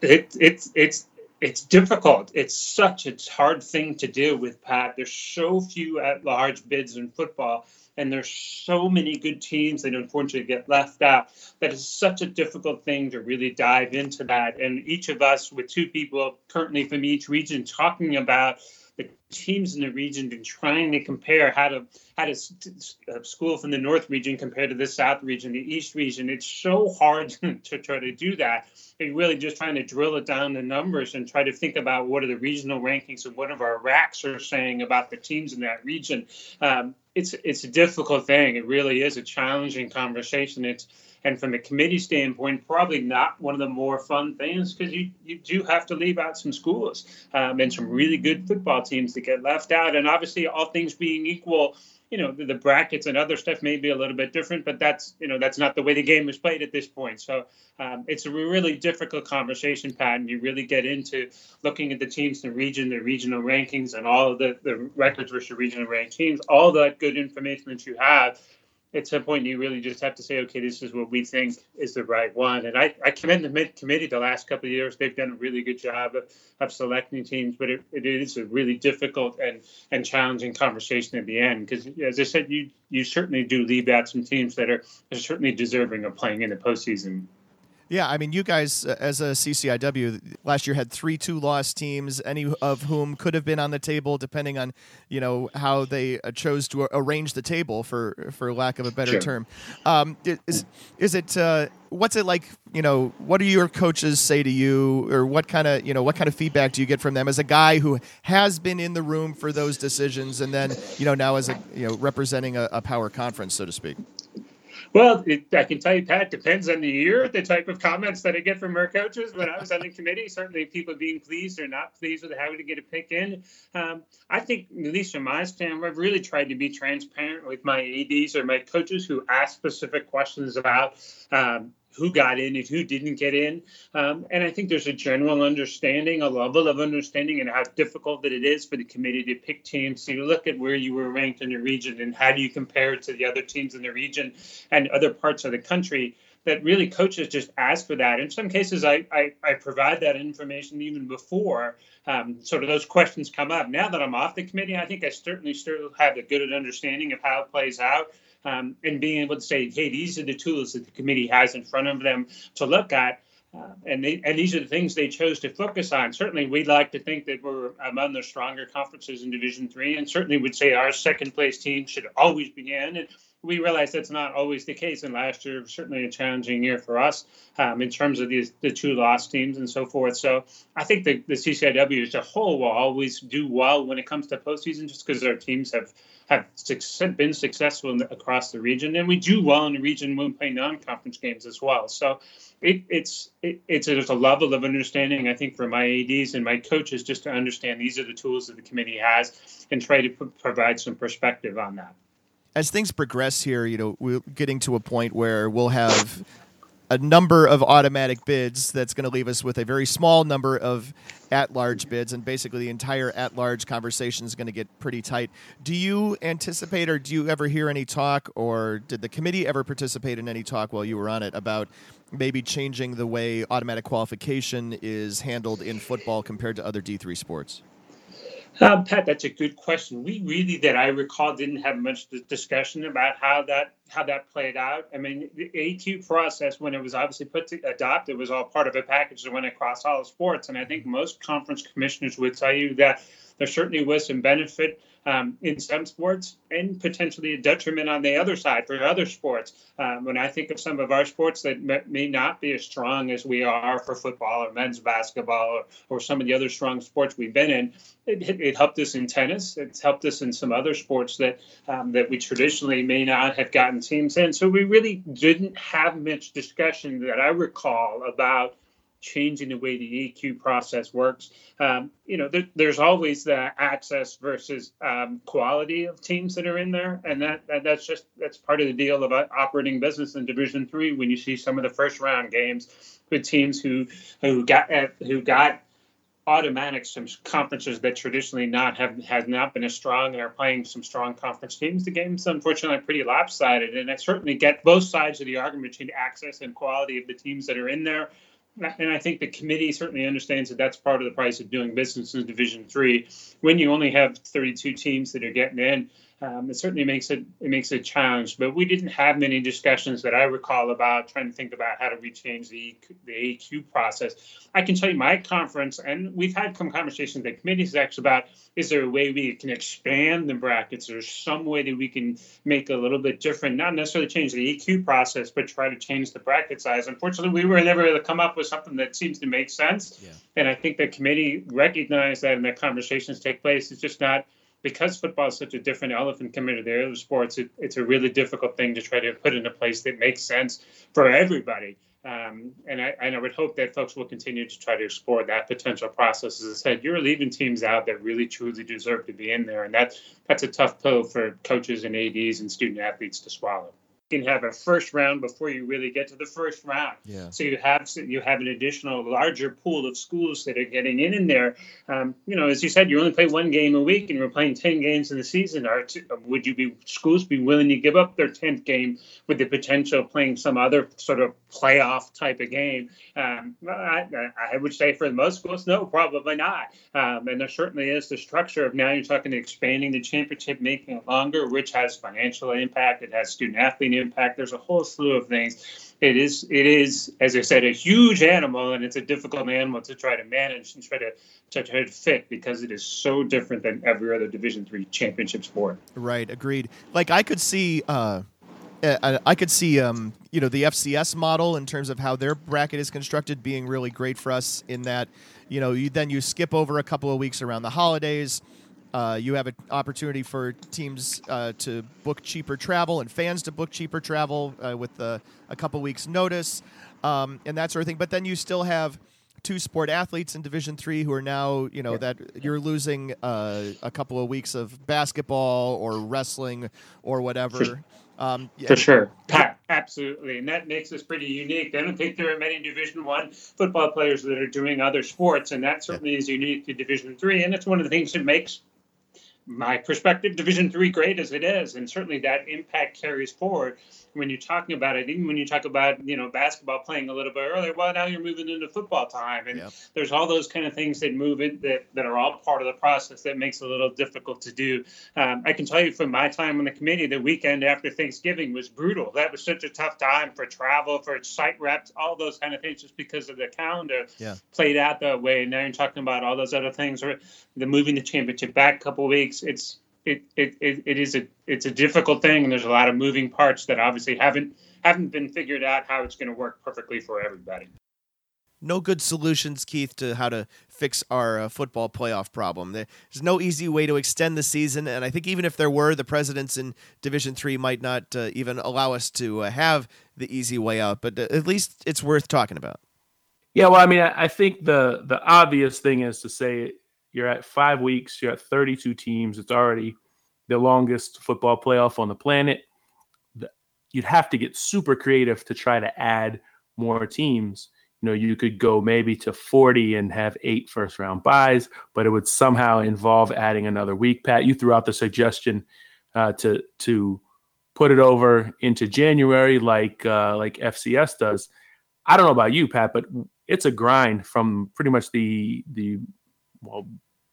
It, it's it's it's difficult. It's such a hard thing to do with Pat. There's so few at large bids in football, and there's so many good teams that unfortunately get left out. That is such a difficult thing to really dive into that. And each of us, with two people currently from each region, talking about the teams in the region and trying to compare how to how to uh, school from the north region compared to the south region, the east region. It's so hard to try to do that. And really just trying to drill it down the numbers and try to think about what are the regional rankings and what of our racks are saying about the teams in that region. Um, it's it's a difficult thing. It really is a challenging conversation. It's and from a committee standpoint, probably not one of the more fun things because you, you do have to leave out some schools um, and some really good football teams that get left out. And obviously, all things being equal, you know the, the, brackets and other stuff may be a little bit different, but that's you know that's not the way the game is played at this point. So um, it's a really difficult conversation, Pat, and you really get into looking at the teams the region, the regional rankings, and all of the, the records versus regional ranked teams, all that good information that you have at some point you really just have to say, okay, this is what we think is the right one. And I, I commend the committee the last couple of years. They've done a really good job of, of selecting teams, but it, it is a really difficult and, and challenging conversation at the end. Because as I said, you you certainly do leave out some teams that are, are certainly deserving of playing in the postseason. Yeah, I mean, you guys, uh, as a CCIW, last year had three two loss teams, any of whom could have been on the table, depending on you know how they uh, chose to arrange the table, for for lack of a better sure. term. Um, is is it? Uh, what's it like? You know, what do your coaches say to you, or what kind of you know what kind of feedback do you get from them as a guy who has been in the room for those decisions, and then you know now as a you know representing a, a power conference, so to speak. Well, it, I can tell you, Pat, depends on the year, the type of comments that I get from our coaches. When I was on the committee, certainly people being pleased or not pleased with having to get a pick in. Um, I think, at least from my standpoint, I've really tried to be transparent with my ADs or my coaches who ask specific questions about um, who got in and who didn't get in. Um, and I think there's a general understanding, a level of understanding, and how difficult that it is for the committee to pick teams. So you look at where you were ranked in the region and how do you compare it to the other teams in the region and other parts of the country. That really coaches just ask for that. In some cases, I, I, I provide that information even before um, sort of those questions come up. Now that I'm off the committee, I think I certainly still have a good understanding of how it plays out um, and being able to say, hey, these are the tools that the committee has in front of them to look at. Uh, and they, and these are the things they chose to focus on. Certainly, we'd like to think that we're among the stronger conferences in Division Three, and certainly would say our second place team should always be in. And we realize that's not always the case. And last year, was certainly a challenging year for us um, in terms of these, the two lost teams and so forth. So I think the, the CCIW as a whole will always do well when it comes to postseason, just because our teams have have been successful the, across the region, and we do well in the region when we play non-conference games as well. So it, it's it, it's there's a level of understanding I think for my ads and my coaches just to understand these are the tools that the committee has and try to p- provide some perspective on that. As things progress here, you know, we're getting to a point where we'll have a number of automatic bids that's going to leave us with a very small number of at-large bids, and basically the entire at-large conversation is going to get pretty tight. Do you anticipate, or do you ever hear any talk, or did the committee ever participate in any talk while you were on it about maybe changing the way automatic qualification is handled in football compared to other D3 sports? Um, Pat, that's a good question. We really, that I recall, didn't have much discussion about how that how that played out. I mean, the AQ process, when it was obviously put to adopt, it was all part of a package that went across all sports. And I think most conference commissioners would tell you that there certainly was some benefit um, in some sports and potentially a detriment on the other side for other sports. Um, when I think of some of our sports that may not be as strong as we are for football or men's basketball or, or some of the other strong sports we've been in, it, it, helped us in tennis. It's helped us in some other sports that um, that we traditionally may not have gotten teams in. So we really didn't have much discussion that I recall about changing the way the AQ process works. Um, you know, there, there's always the access versus um, quality of teams that are in there, and that, that, that's just that's part of the deal of operating business in Division Three. When you see some of the first round games with teams who who got who got automatic some conferences that traditionally not have has not been as strong and are playing some strong conference teams. The game's unfortunately pretty lopsided, and I certainly get both sides of the argument between access and quality of the teams that are in there and I think the committee certainly understands that that's part of the price of doing business in Division Three. When you only have 32 teams that are getting in, um, it certainly makes it it makes it a challenge. But we didn't have many discussions that I recall about trying to think about how do we change the the AQ process. I can tell you my conference, and we've had some conversations at committees actually about is there a way we can expand the brackets? There's some way that we can make a little bit different, not necessarily change the AQ process, but try to change the bracket size. Unfortunately, we were never able to come up with something that seems to make sense. Yeah. And I think the committee recognized that, and that conversations take place. It's just not because football is such a different elephant compared to the other sports, it, it's a really difficult thing to try to put in a place that makes sense for everybody. Um, and, I, and I would hope that folks will continue to try to explore that potential process. As I said, you're leaving teams out that really truly deserve to be in there, and that that's a tough pill for coaches and ads and student athletes to swallow can have a first round before you really get to the first round. Yeah. So you have you have an additional larger pool of schools that are getting in in there. Um, you know, as you said, you only play one game a week, and you're playing ten games in the season. Are would you be schools be willing to give up their tenth game with the potential of playing some other sort of playoff type of game? Um, I, I, would say for most schools, no, probably not. Um, and there certainly is the structure of now you're talking expanding the championship, making it longer, which has financial impact. It has student athlete impact. There's a whole slew of things. It is, it is, as I said, a huge animal, and it's a difficult animal to try to manage and try to, to try to fit because it is so different than every other Division three championship sport. Right. Agreed. Like I could see. Uh I could see, um, you know, the FCS model in terms of how their bracket is constructed being really great for us. In that, you know, you then you skip over a couple of weeks around the holidays. Uh, you have an opportunity for teams uh, to book cheaper travel and fans to book cheaper travel uh, with a couple weeks notice um, and that sort of thing. But then you still have two sport athletes in Division Three who are now, you know, that you're losing uh, a couple of weeks of basketball or wrestling or whatever. For, um, for sure, absolutely, and that makes us pretty unique. I don't think there are many Division One football players that are doing other sports, and that certainly is unique to Division Three. And it's one of the things that makes my perspective, Division Three, great as it is, and certainly that impact carries forward when you're talking about it. Even when you talk about you know basketball playing a little bit earlier, well, now you're moving into football time, and yep. there's all those kind of things that move it that that are all part of the process that makes it a little difficult to do. Um, I can tell you from my time on the committee, the weekend after Thanksgiving was brutal. That was such a tough time for travel, for site reps, all those kind of things, just because of the calendar yeah. played out that way. And now you're talking about all those other things, or the moving the championship back a couple weeks. It's it, it, it, it is a it's a difficult thing, and there's a lot of moving parts that obviously haven't haven't been figured out how it's going to work perfectly for everybody. No good solutions, Keith, to how to fix our uh, football playoff problem. There's no easy way to extend the season, and I think even if there were, the presidents in Division Three might not uh, even allow us to uh, have the easy way out. But uh, at least it's worth talking about. Yeah, well, I mean, I think the the obvious thing is to say you're at five weeks. You're at 32 teams. It's already the longest football playoff on the planet. You'd have to get super creative to try to add more teams, you know, you could go maybe to 40 and have eight first round buys, but it would somehow involve adding another week. Pat, you threw out the suggestion uh, to to put it over into January like uh, like FCS does. I don't know about you, Pat, but it's a grind from pretty much the the well,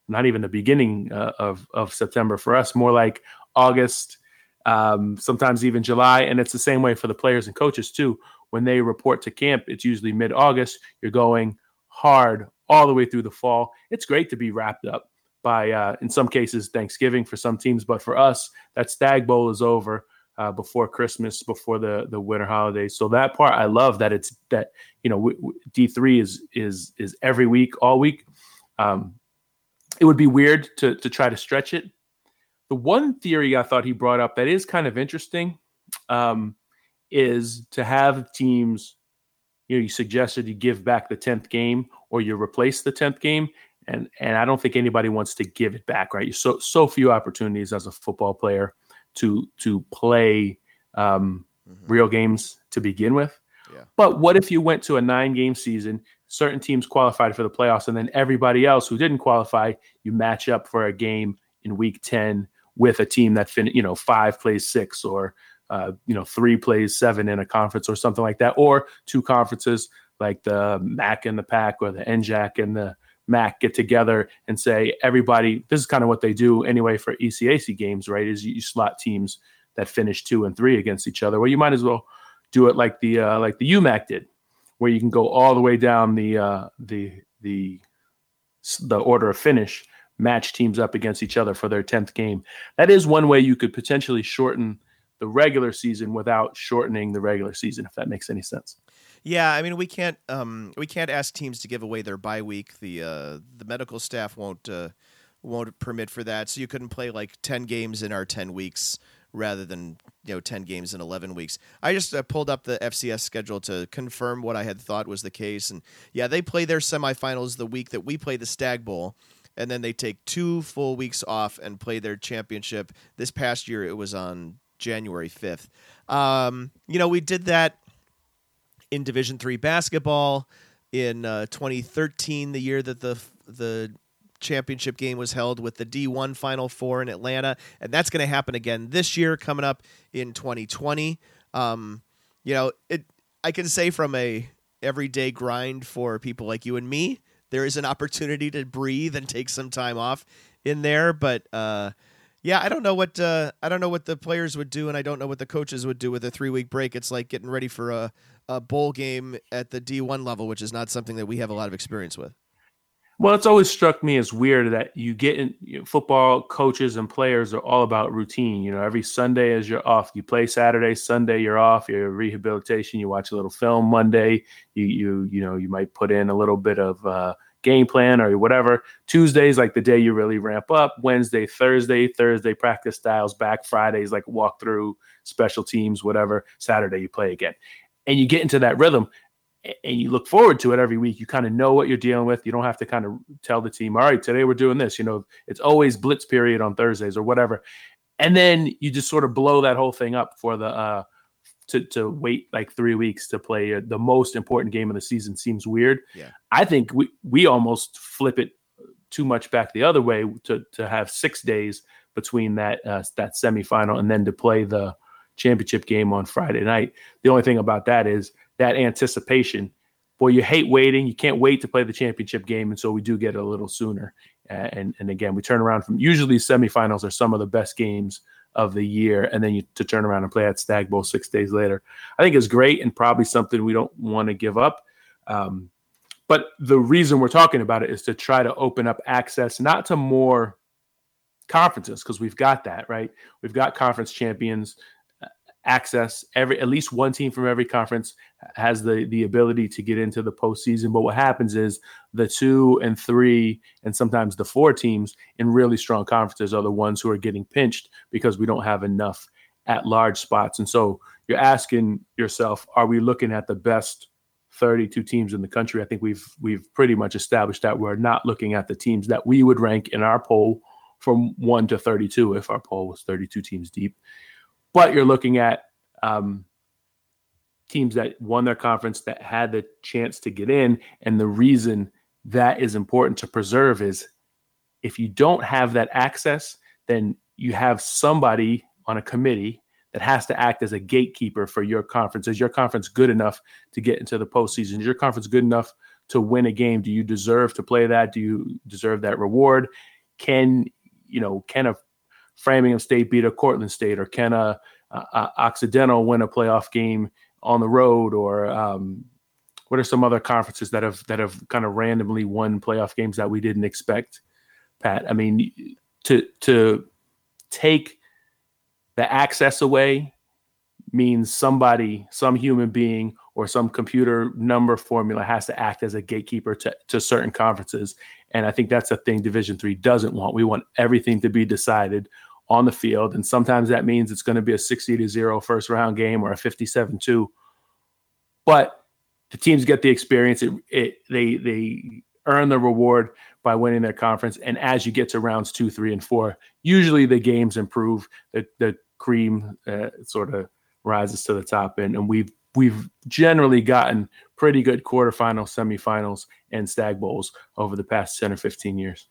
not even the beginning uh, of of September for us, more like August, um, sometimes even July, and it's the same way for the players and coaches too. When they report to camp, it's usually mid August. You're going hard all the way through the fall. It's great to be wrapped up by, uh, in some cases, Thanksgiving for some teams, but for us, that Stag Bowl is over uh, before Christmas, before the the winter holidays. So that part, I love that it's that you know D three is is is every week, all week. Um, it would be weird to to try to stretch it. The one theory I thought he brought up that is kind of interesting um, is to have teams. You know, you suggested you give back the tenth game or you replace the tenth game, and and I don't think anybody wants to give it back. Right? You so so few opportunities as a football player to to play um, mm-hmm. real games to begin with. Yeah. But what if you went to a nine game season? Certain teams qualified for the playoffs, and then everybody else who didn't qualify, you match up for a game in week ten with a team that fin- you know five plays six or uh, you know three plays seven in a conference or something like that, or two conferences like the MAC and the PAC or the NJAC and the MAC get together and say everybody. This is kind of what they do anyway for ECAC games, right? Is you slot teams that finish two and three against each other. Well, you might as well do it like the uh, like the UMAC did, where you can go all the way down the uh, the the the order of finish, match teams up against each other for their tenth game. That is one way you could potentially shorten the regular season without shortening the regular season, if that makes any sense. Yeah, I mean we can't um, we can't ask teams to give away their bye week. The uh, the medical staff won't uh, won't permit for that. So you couldn't play like ten games in our ten weeks rather than you know 10 games in 11 weeks. I just uh, pulled up the fcs schedule to confirm what i had thought was the case and yeah they play their semifinals the week that we play the stag bowl and then they take two full weeks off and play their championship. This past year it was on january 5th um, you know we did that in Division three basketball in uh, 2013, the year that the the championship game was held with the D1 Final Four in Atlanta, and that's going to happen again this year, coming up in 2020. Um, you know, it. I can say from a everyday grind for people like you and me, there is an opportunity to breathe and take some time off in there, but. Uh, yeah, I don't know what uh, I don't know what the players would do, and I don't know what the coaches would do with a three week break. It's like getting ready for a, a bowl game at the D one level, which is not something that we have a lot of experience with. Well, it's always struck me as weird that you get in you know, football coaches and players are all about routine. You know, every Sunday as you're off, you play Saturday, Sunday you're off. Your rehabilitation, you watch a little film Monday. You you you know you might put in a little bit of. Uh, game plan or whatever. Tuesdays like the day you really ramp up. Wednesday, Thursday, Thursday practice styles back. Fridays like walk through special teams, whatever. Saturday you play again, and you get into that rhythm. And you look forward to it every week. You kind of know what you're dealing with. You don't have to kind of tell the team, all right, today we're doing this. You know, it's always blitz period on Thursdays or whatever. And then you just sort of blow that whole thing up for the uh, to to wait like three weeks to play uh, the most important game of the season seems weird. Yeah. I think we we almost flip it too much back the other way to to have six days between that uh, that semifinal and then to play the championship game on Friday night. The only thing about that is that anticipation. Boy, you hate waiting. You can't wait to play the championship game, and so we do get it a little sooner. And and again, we turn around from usually semifinals are some of the best games of the year, and then you to turn around and play at Stag Bowl six days later. I think is great and probably something we don't want to give up. Um, but the reason we're talking about it is to try to open up access not to more conferences because we've got that right. We've got conference champions access. Every at least one team from every conference has the the ability to get into the postseason. But what happens is the two and three, and sometimes the four teams in really strong conferences are the ones who are getting pinched because we don't have enough at large spots. And so you're asking yourself, are we looking at the best 32 teams in the country? I think we've we've pretty much established that we're not looking at the teams that we would rank in our poll from 1 to 32 if our poll was 32 teams deep but you're looking at um, teams that won their conference that had the chance to get in. And the reason that is important to preserve is if you don't have that access, then you have somebody on a committee that has to act as a gatekeeper for your conference. Is your conference good enough to get into the postseason? Is your conference good enough to win a game? Do you deserve to play that? Do you deserve that reward? Can you know? Can a Framingham State beat a Cortland State, or can a, a, Occidental win a playoff game on the road, or um, what are some other conferences that have that have kind of randomly won playoff games that we didn't expect? Pat, I mean, to to take the access away means somebody, some human being, or some computer number formula has to act as a gatekeeper to, to certain conferences. And I think that's a thing Division three doesn't want. We want everything to be decided on the field. And sometimes that means it's going to be a 60 to 0 first round game or a 57 2. But the teams get the experience. It, it, they, they earn the reward by winning their conference. And as you get to rounds two, three, and four, usually the games improve. The, the cream uh, sort of rises to the top, and, and we've we've generally gotten pretty good quarterfinals, semifinals, and stag bowls over the past ten or fifteen years.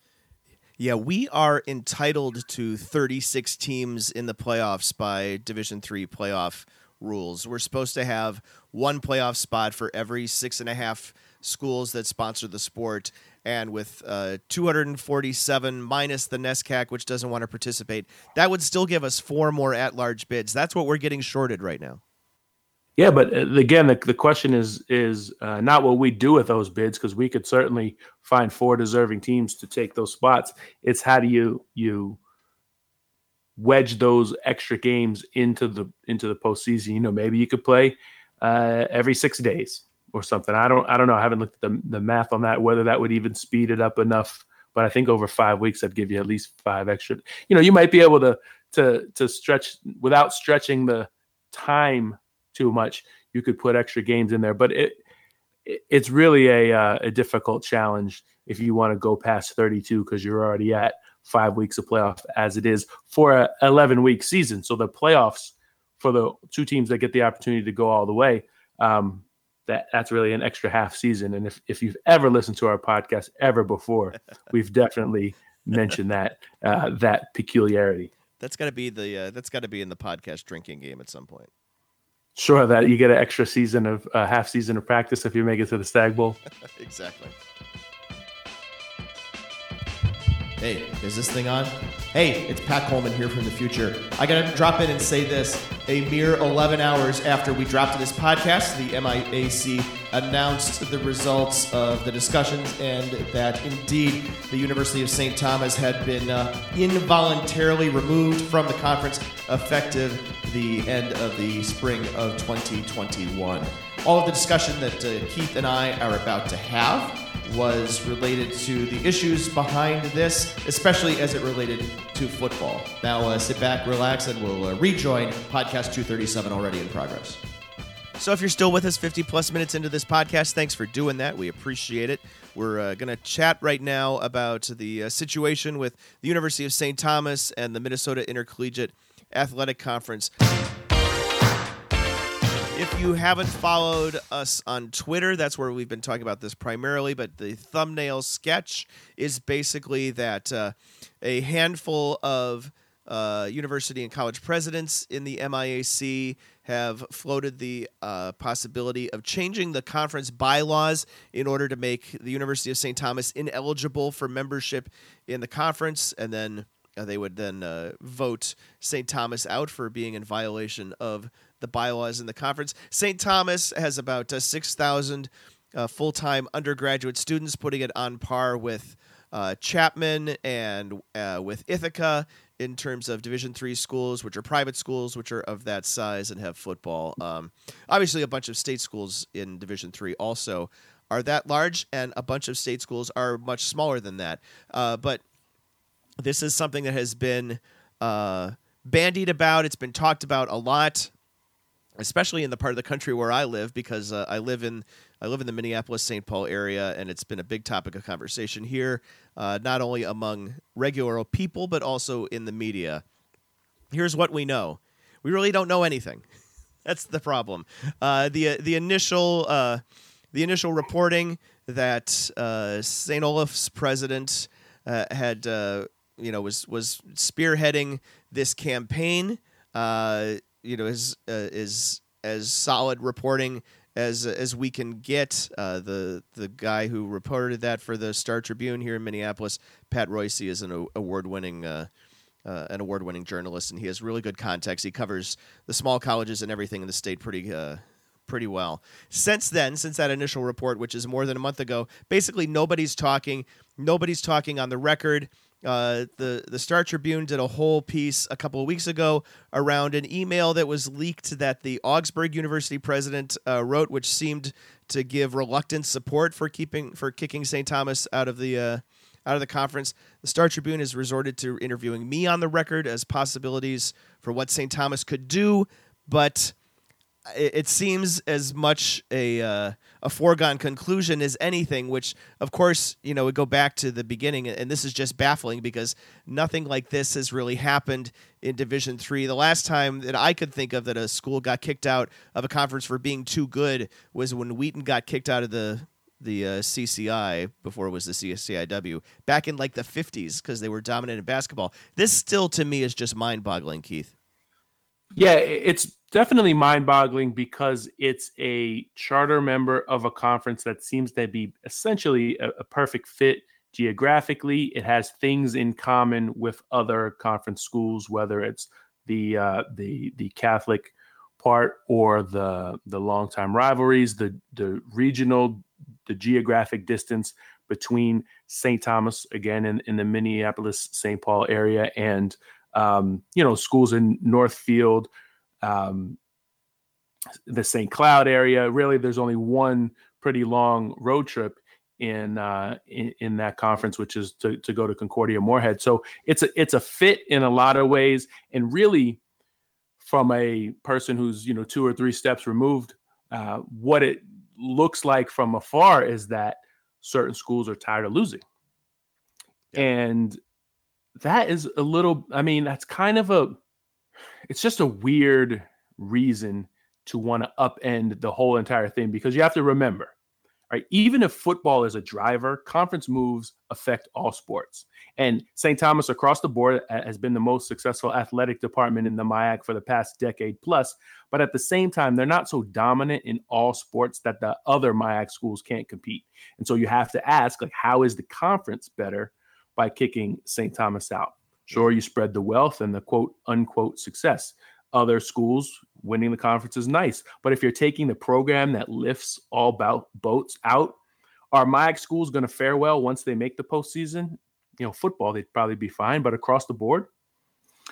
Yeah, we are entitled to 36 teams in the playoffs by Division Three playoff rules. We're supposed to have one playoff spot for every six and a half schools that sponsor the sport, and with uh, 247 minus the NESCAC, which doesn't want to participate, that would still give us four more at-large bids. That's what we're getting shorted right now. Yeah, but uh, again, the, the question is is uh, not what we do with those bids because we could certainly find four deserving teams to take those spots. It's how do you you wedge those extra games into the into the postseason? You know, maybe you could play uh, every six days or something. I don't I don't know. I haven't looked at the, the math on that whether that would even speed it up enough. But I think over five weeks I'd give you at least five extra. You know, you might be able to to to stretch without stretching the time too much. You could put extra games in there, but it, it it's really a uh, a difficult challenge if you want to go past 32 because you're already at five weeks of playoff as it is for a 11 week season. So the playoffs for the two teams that get the opportunity to go all the way. Um, that that's really an extra half season. And if, if you've ever listened to our podcast ever before, we've definitely mentioned that uh, that peculiarity. That's got to be the uh, that's got to be in the podcast drinking game at some point. Sure, that you get an extra season of uh, half season of practice if you make it to the Stag Bowl. exactly. Hey, is this thing on? Hey, it's Pat Coleman here from the future. I gotta drop in and say this. A mere 11 hours after we dropped this podcast, the MIAC announced the results of the discussions and that indeed the University of St. Thomas had been uh, involuntarily removed from the conference effective the end of the spring of 2021. All of the discussion that uh, Keith and I are about to have was related to the issues behind this, especially as it related to football. Now, uh, sit back, relax, and we'll uh, rejoin podcast 237 already in progress. So, if you're still with us 50 plus minutes into this podcast, thanks for doing that. We appreciate it. We're uh, going to chat right now about the uh, situation with the University of St. Thomas and the Minnesota Intercollegiate Athletic Conference. If you haven't followed us on Twitter, that's where we've been talking about this primarily. But the thumbnail sketch is basically that uh, a handful of uh, university and college presidents in the MIAC have floated the uh, possibility of changing the conference bylaws in order to make the University of St. Thomas ineligible for membership in the conference, and then uh, they would then uh, vote St. Thomas out for being in violation of the bylaws in the conference. St. Thomas has about uh, 6,000 uh, full time undergraduate students, putting it on par with uh, Chapman and uh, with Ithaca in terms of Division three schools, which are private schools, which are of that size and have football. Um, obviously, a bunch of state schools in Division three also are that large, and a bunch of state schools are much smaller than that. Uh, but this is something that has been uh, bandied about. It's been talked about a lot especially in the part of the country where I live, because uh, I live in I live in the Minneapolis St. Paul area, and it's been a big topic of conversation here, uh, not only among regular people but also in the media. Here's what we know: we really don't know anything. That's the problem. Uh, the the initial uh, the initial reporting that uh, St. Olaf's president uh, had uh, you know was was spearheading this campaign. Uh, you know is is as solid reporting as as we can get. Uh, the the guy who reported that for the Star Tribune here in Minneapolis, Pat Reusse, is an award winning. Uh, uh, an award-winning journalist, and he has really good context. He covers the small colleges and everything in the state pretty uh, pretty well. Since then, since that initial report, which is more than a month ago, basically nobody's talking. Nobody's talking on the record. Uh, the the Star Tribune did a whole piece a couple of weeks ago around an email that was leaked that the Augsburg University president uh, wrote, which seemed to give reluctant support for keeping for kicking St. Thomas out of the uh, out of the conference. The Star Tribune has resorted to interviewing me on the record as possibilities for what St. Thomas could do, but it, it seems as much a uh, a foregone conclusion is anything. Which, of course, you know, would go back to the beginning, and this is just baffling because nothing like this has really happened in Division Three. The last time that I could think of that a school got kicked out of a conference for being too good was when Wheaton got kicked out of the the uh, CCI before it was the CCIW back in like the 50s because they were dominant in basketball. This still to me is just mind boggling, Keith. Yeah, it's definitely mind boggling because it's a charter member of a conference that seems to be essentially a, a, perfect fit geographically. It has things in common with other conference schools, whether it's the uh, the the Catholic part or the the longtime rivalries, the the regional, the geographic distance between St. Thomas again in, in the Minneapolis St. Paul area and um, you know, schools in Northfield, um, the St. Cloud area. Really, there's only one pretty long road trip in uh, in, in, that conference, which is to, to go to Concordia Moorhead. So it's a it's a fit in a lot of ways, and really, from a person who's you know two or three steps removed, uh, what it looks like from afar is that certain schools are tired of losing, yeah. and that is a little i mean that's kind of a it's just a weird reason to want to upend the whole entire thing because you have to remember right even if football is a driver conference moves affect all sports and st thomas across the board has been the most successful athletic department in the miac for the past decade plus but at the same time they're not so dominant in all sports that the other miac schools can't compete and so you have to ask like how is the conference better by kicking St. Thomas out. Sure, you spread the wealth and the quote unquote success. Other schools winning the conference is nice, but if you're taking the program that lifts all bout boats out, are my schools going to fare well once they make the postseason? You know, football they'd probably be fine, but across the board,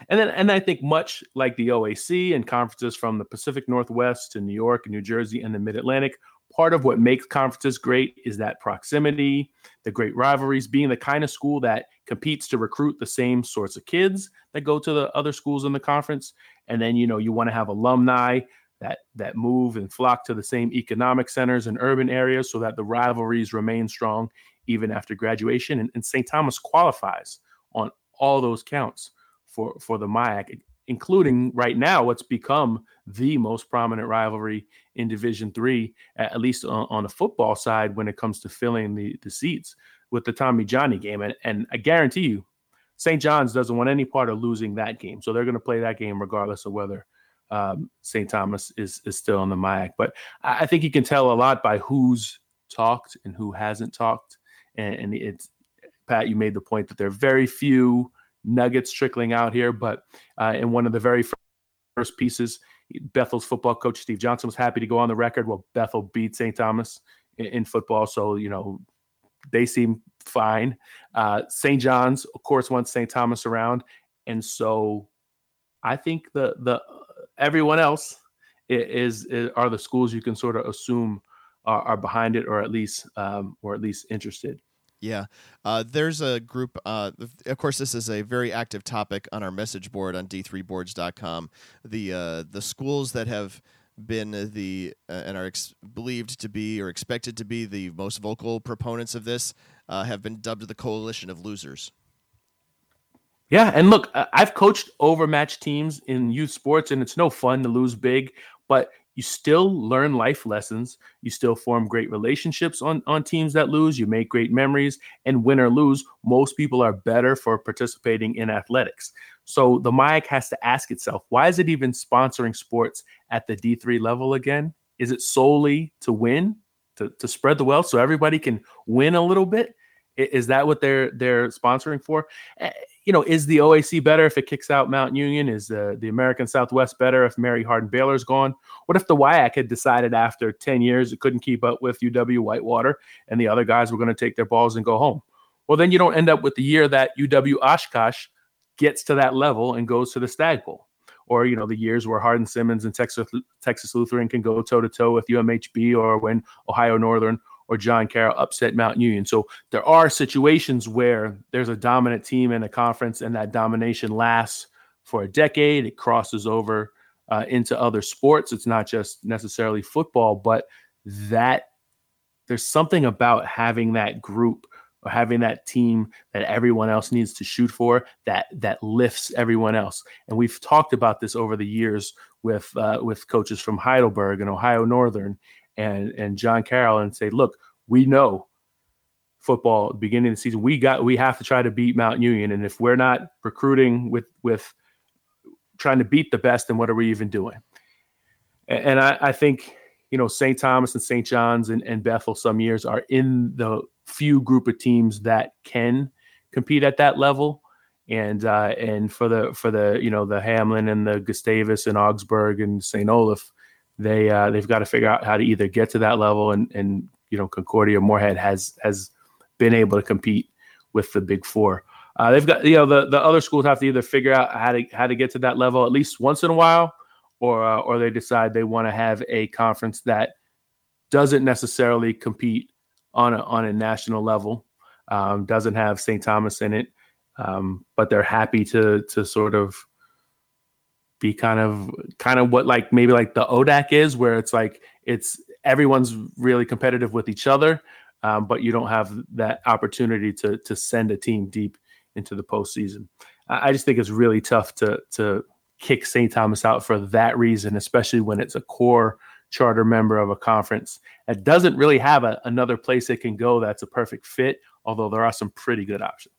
and then and I think much like the OAC and conferences from the Pacific Northwest to New York and New Jersey and the Mid Atlantic part of what makes conferences great is that proximity, the great rivalries, being the kind of school that competes to recruit the same sorts of kids that go to the other schools in the conference. And then, you know, you want to have alumni that that move and flock to the same economic centers and urban areas so that the rivalries remain strong even after graduation. And, and St. Thomas qualifies on all those counts for for the MIAC including right now what's become the most prominent rivalry in Division Three, at least on, on, the football side, when it comes to filling the, the seats with the Tommy Johnny game. And, and I guarantee you, St. John's doesn't want any part of losing that game, so they're going to play that game regardless of whether um, St. Thomas is is still on the MIAC. But I, I think you can tell a lot by who's talked and who hasn't talked. And, and it's Pat, you made the point that there are very few nuggets trickling out here. But uh, in one of the very first pieces, Bethel's football coach Steve Johnson was happy to go on the record. Well, Bethel beat St. Thomas in, in football, so you know they seem fine. Uh, St. John's, of course, wants St. Thomas around, and so I think the the everyone else is, is are the schools you can sort of assume are, are behind it, or at least um, or at least interested. Yeah. Uh, there's a group, uh, of course, this is a very active topic on our message board on d3boards.com. The, uh, the schools that have been the, uh, and are ex- believed to be or expected to be the most vocal proponents of this uh, have been dubbed the coalition of losers. Yeah, and look, I've coached overmatched teams in youth sports, and it's no fun to lose big. but you still learn life lessons. You still form great relationships on, on teams that lose. You make great memories. And win or lose, most people are better for participating in athletics. So the MIAC has to ask itself why is it even sponsoring sports at the D3 level again? Is it solely to win, to, to spread the wealth so everybody can win a little bit? Is that what they're they're sponsoring for? You know, is the OAC better if it kicks out Mount Union? Is the the American Southwest better if Mary Hardin Baylor's gone? What if the WIAC had decided after ten years it couldn't keep up with UW Whitewater and the other guys were going to take their balls and go home? Well, then you don't end up with the year that UW Oshkosh gets to that level and goes to the Stag Bowl, or you know the years where Hardin Simmons and Texas Texas Lutheran can go toe to toe with UMHB, or when Ohio Northern or John Carroll upset Mount Union. So there are situations where there's a dominant team in a conference and that domination lasts for a decade. It crosses over uh, into other sports. It's not just necessarily football, but that there's something about having that group or having that team that everyone else needs to shoot for that that lifts everyone else. And we've talked about this over the years with uh, with coaches from Heidelberg and Ohio Northern and and John Carroll and say, look, we know football beginning of the season, we got we have to try to beat Mount Union, and if we're not recruiting with with trying to beat the best, then what are we even doing? And, and I, I think you know St. Thomas and St. John's and, and Bethel some years are in the few group of teams that can compete at that level and uh, and for the for the you know the Hamline and the Gustavus and Augsburg and St. Olaf, they uh, they've got to figure out how to either get to that level and and you know Concordia Moorhead has has been able to compete with the Big Four. Uh, they've got you know the the other schools have to either figure out how to how to get to that level at least once in a while, or uh, or they decide they want to have a conference that doesn't necessarily compete on a on a national level, um, doesn't have St. Thomas in it, um, but they're happy to to sort of be kind of kind of what like maybe like the ODAC is, where it's like it's everyone's really competitive with each other, um, but you don't have that opportunity to to send a team deep into the postseason. I, I just think it's really tough to to kick St. Thomas out for that reason, especially when it's a core charter member of a conference that doesn't really have a, another place it can go that's a perfect fit. Although there are some pretty good options.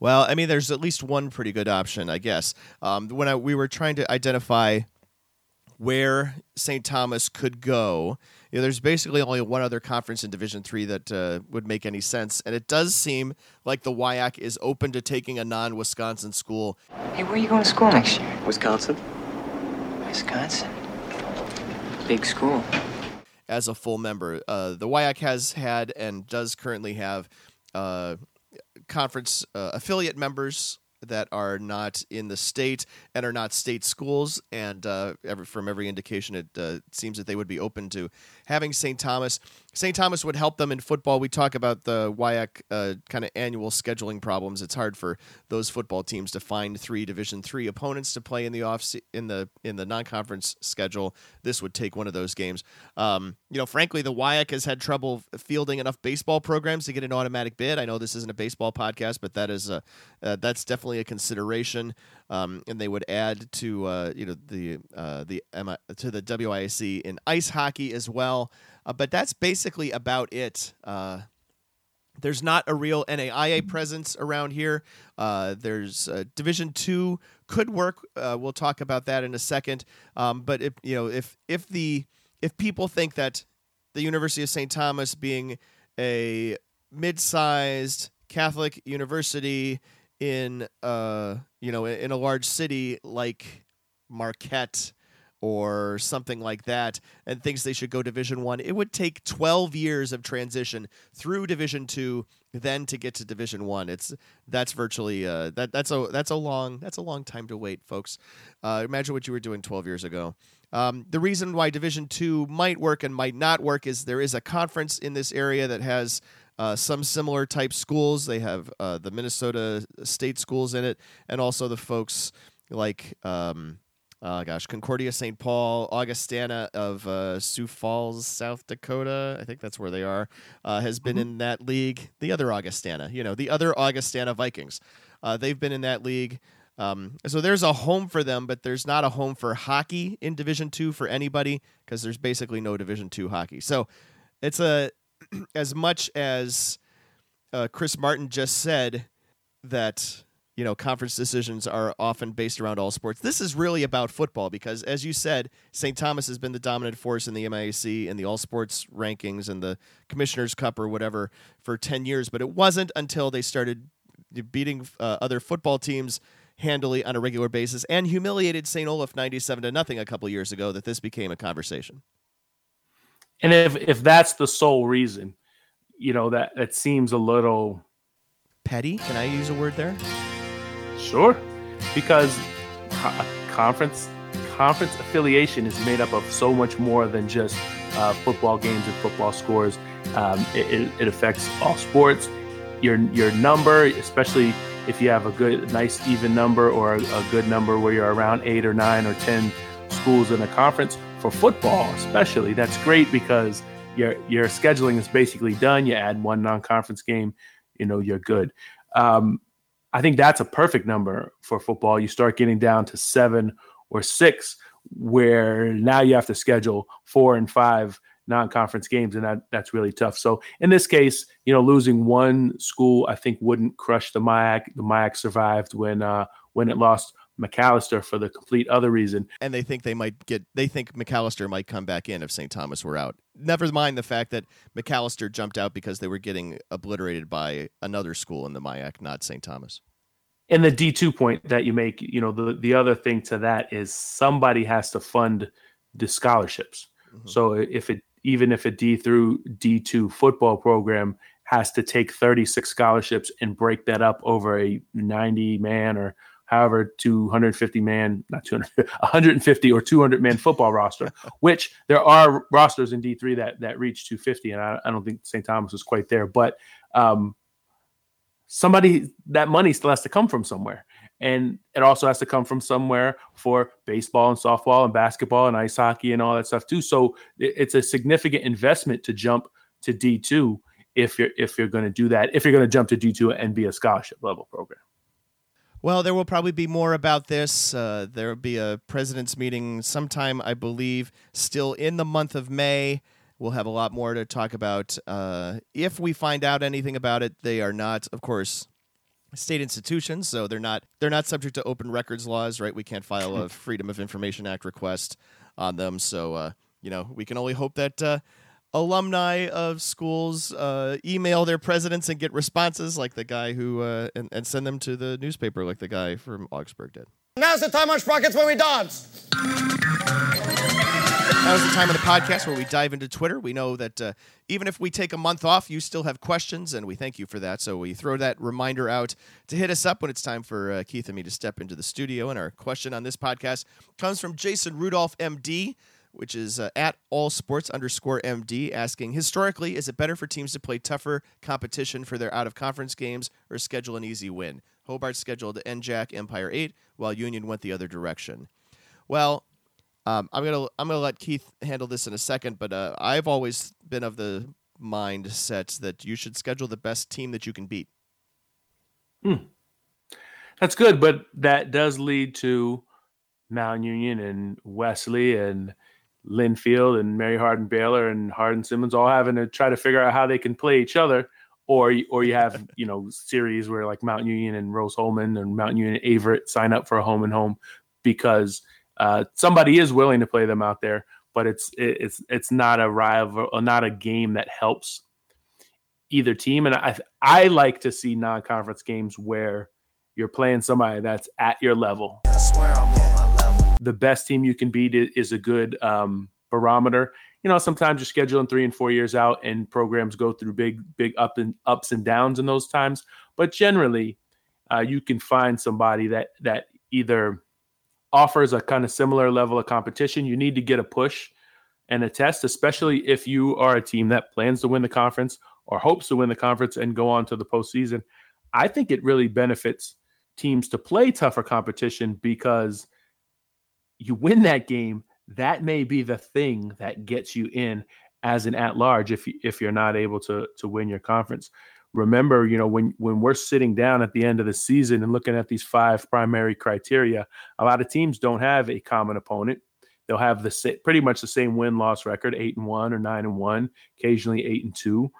Well, I mean, there's at least one pretty good option, I guess. Um, when I, we were trying to identify where St. Thomas could go, you know, there's basically only one other conference in Division Three that uh, would make any sense, and it does seem like the WIAC is open to taking a non-Wisconsin school. Hey, where are you going to school next year? Wisconsin. Wisconsin. Big school. As a full member, uh, the WIAC has had and does currently have. Uh, conference uh, affiliate members that are not in the state and are not state schools. And uh, every, from every indication, it uh, seems that they would be open to having St. Thomas. St. Thomas would help them in football. We talk about the WIAC uh, kind of annual scheduling problems. It's hard for those football teams to find three Division three opponents to play in the off in the in the non conference schedule. This would take one of those games. Um, you know, frankly, the WIAC has had trouble fielding enough baseball programs to get an automatic bid. I know this isn't a baseball podcast, but that is a, uh, that's definitely a consideration. Um, and they would add to uh, you know the uh, the to the WIAC in ice hockey as well. Uh, but that's basically about it. Uh, there's not a real NAIA presence around here. Uh, there's uh, Division Two could work. We'll talk about that in a second. Um, but if you know if if the if people think that the University of St. Thomas being a mid-sized Catholic university in uh you know in a large city like Marquette or something like that and thinks they should go division 1 it would take 12 years of transition through division 2 then to get to division 1 it's that's virtually uh that that's a that's a long that's a long time to wait folks. Uh, imagine what you were doing 12 years ago. Um, the reason why division 2 might work and might not work is there is a conference in this area that has uh, some similar type schools. They have uh, the Minnesota State schools in it, and also the folks like, um, uh, gosh, Concordia St. Paul, Augustana of uh, Sioux Falls, South Dakota. I think that's where they are. Uh, has been mm-hmm. in that league. The other Augustana, you know, the other Augustana Vikings. Uh, they've been in that league. Um, so there's a home for them, but there's not a home for hockey in Division Two for anybody because there's basically no Division Two hockey. So it's a as much as uh, Chris Martin just said that you know conference decisions are often based around all sports. This is really about football because, as you said, St. Thomas has been the dominant force in the MIAC and the all sports rankings and the Commissioner's Cup or whatever for ten years. But it wasn't until they started beating uh, other football teams handily on a regular basis and humiliated St. Olaf 97 to nothing a couple years ago that this became a conversation. And if if that's the sole reason, you know that that seems a little petty. Can I use a word there? Sure, because co- conference conference affiliation is made up of so much more than just uh, football games and football scores. Um, it, it, it affects all sports. Your your number, especially if you have a good, nice even number or a, a good number where you're around eight or nine or ten schools in a conference for football, especially, that's great because your your scheduling is basically done. You add one non-conference game, you know, you're good. Um, I think that's a perfect number for football. You start getting down to seven or six, where now you have to schedule four and five non-conference games, and that that's really tough. So in this case, you know, losing one school, I think wouldn't crush the MIAC. The MIAC survived when uh, when it lost Macalester for the complete other reason. And they think they might get they think Macalester might come back in if St. Thomas were out. Never mind the fact that Macalester jumped out because they were getting obliterated by another school in the MIAC, not St. Thomas. And the D2 point that you make, you know, the the other thing to that is somebody has to fund the scholarships. Mm-hmm. So if it even if a D through D2 football program has to take 36 scholarships and break that up over a 90 man or however 250 man not 200 150 or 200 man football roster which there are rosters in d3 that that reach 250 and i, I don't think st thomas is quite there but um, somebody that money still has to come from somewhere. And it also has to come from somewhere for baseball and softball and basketball and ice hockey and all that stuff too. So it's a significant investment to jump to d2 if you're if you're going to do that if you're going to jump to d2 and be a scholarship level program well, there will probably be more about this. Uh, there will be a president's meeting sometime, I believe, still in the month of May. We'll have a lot more to talk about. Uh, if we find out anything about it, they are not, of course, state institutions, so they're not they're not subject to open records laws, right? We can't file a Freedom of Information Act request on them, so uh, you know we can only hope that uh, alumni of schools uh, email their presidents and get responses like the guy who uh, and, and send them to the newspaper like the guy from Augsburg did. Now's the time on Sprockets where we dance. Now's the time of the podcast where we dive into Twitter. We know that uh, even if we take a month off, you still have questions, and we thank you for that. So we throw that reminder out to hit us up when it's time for uh, Keith and me to step into the studio. And our question on this podcast comes from Jason Rudolph, MD which is uh, at all sports underscore MD, asking historically, is it better for teams to play tougher competition for their out of conference games or schedule an easy win? Hobart scheduled NJAC Empire 8, while Union went the other direction. Well, um, I'm gonna I'm gonna let Keith handle this in a second, but uh, I've always been of the mindset that you should schedule the best team that you can beat. Hmm. That's good, but that does lead to Mount Union and Wesley and Linfield and Mary Hardin Baylor and Hardin Simmons all having to try to figure out how they can play each other. Or, or you have you know series where like Mount Union and Rose-Hulman and Mount Union and Averett sign up for a home and home because uh, somebody is willing to play them out there, but it's it's it's not a rival, not a game that helps either team. And I I like to see non-conference games where you're playing somebody that's at your level the best team you can beat is a good um, barometer. You know, sometimes you're scheduling three and four years out, and programs go through big, big up and ups and downs in those times. But generally, uh, you can find somebody that that either offers a kind of similar level of competition. You need to get a push and a test, especially if you are a team that plans to win the conference or hopes to win the conference and go on to the postseason. I think it really benefits teams to play tougher competition because you win that game, that may be the thing that gets you in as an at large if if you're not able to to win your conference. remember, you know, when when we're sitting down at the end of the season and looking at these five primary criteria, a lot of teams don't have a common opponent. They'll have the pretty much the same win loss record, eight and one or nine and one, occasionally eight and two.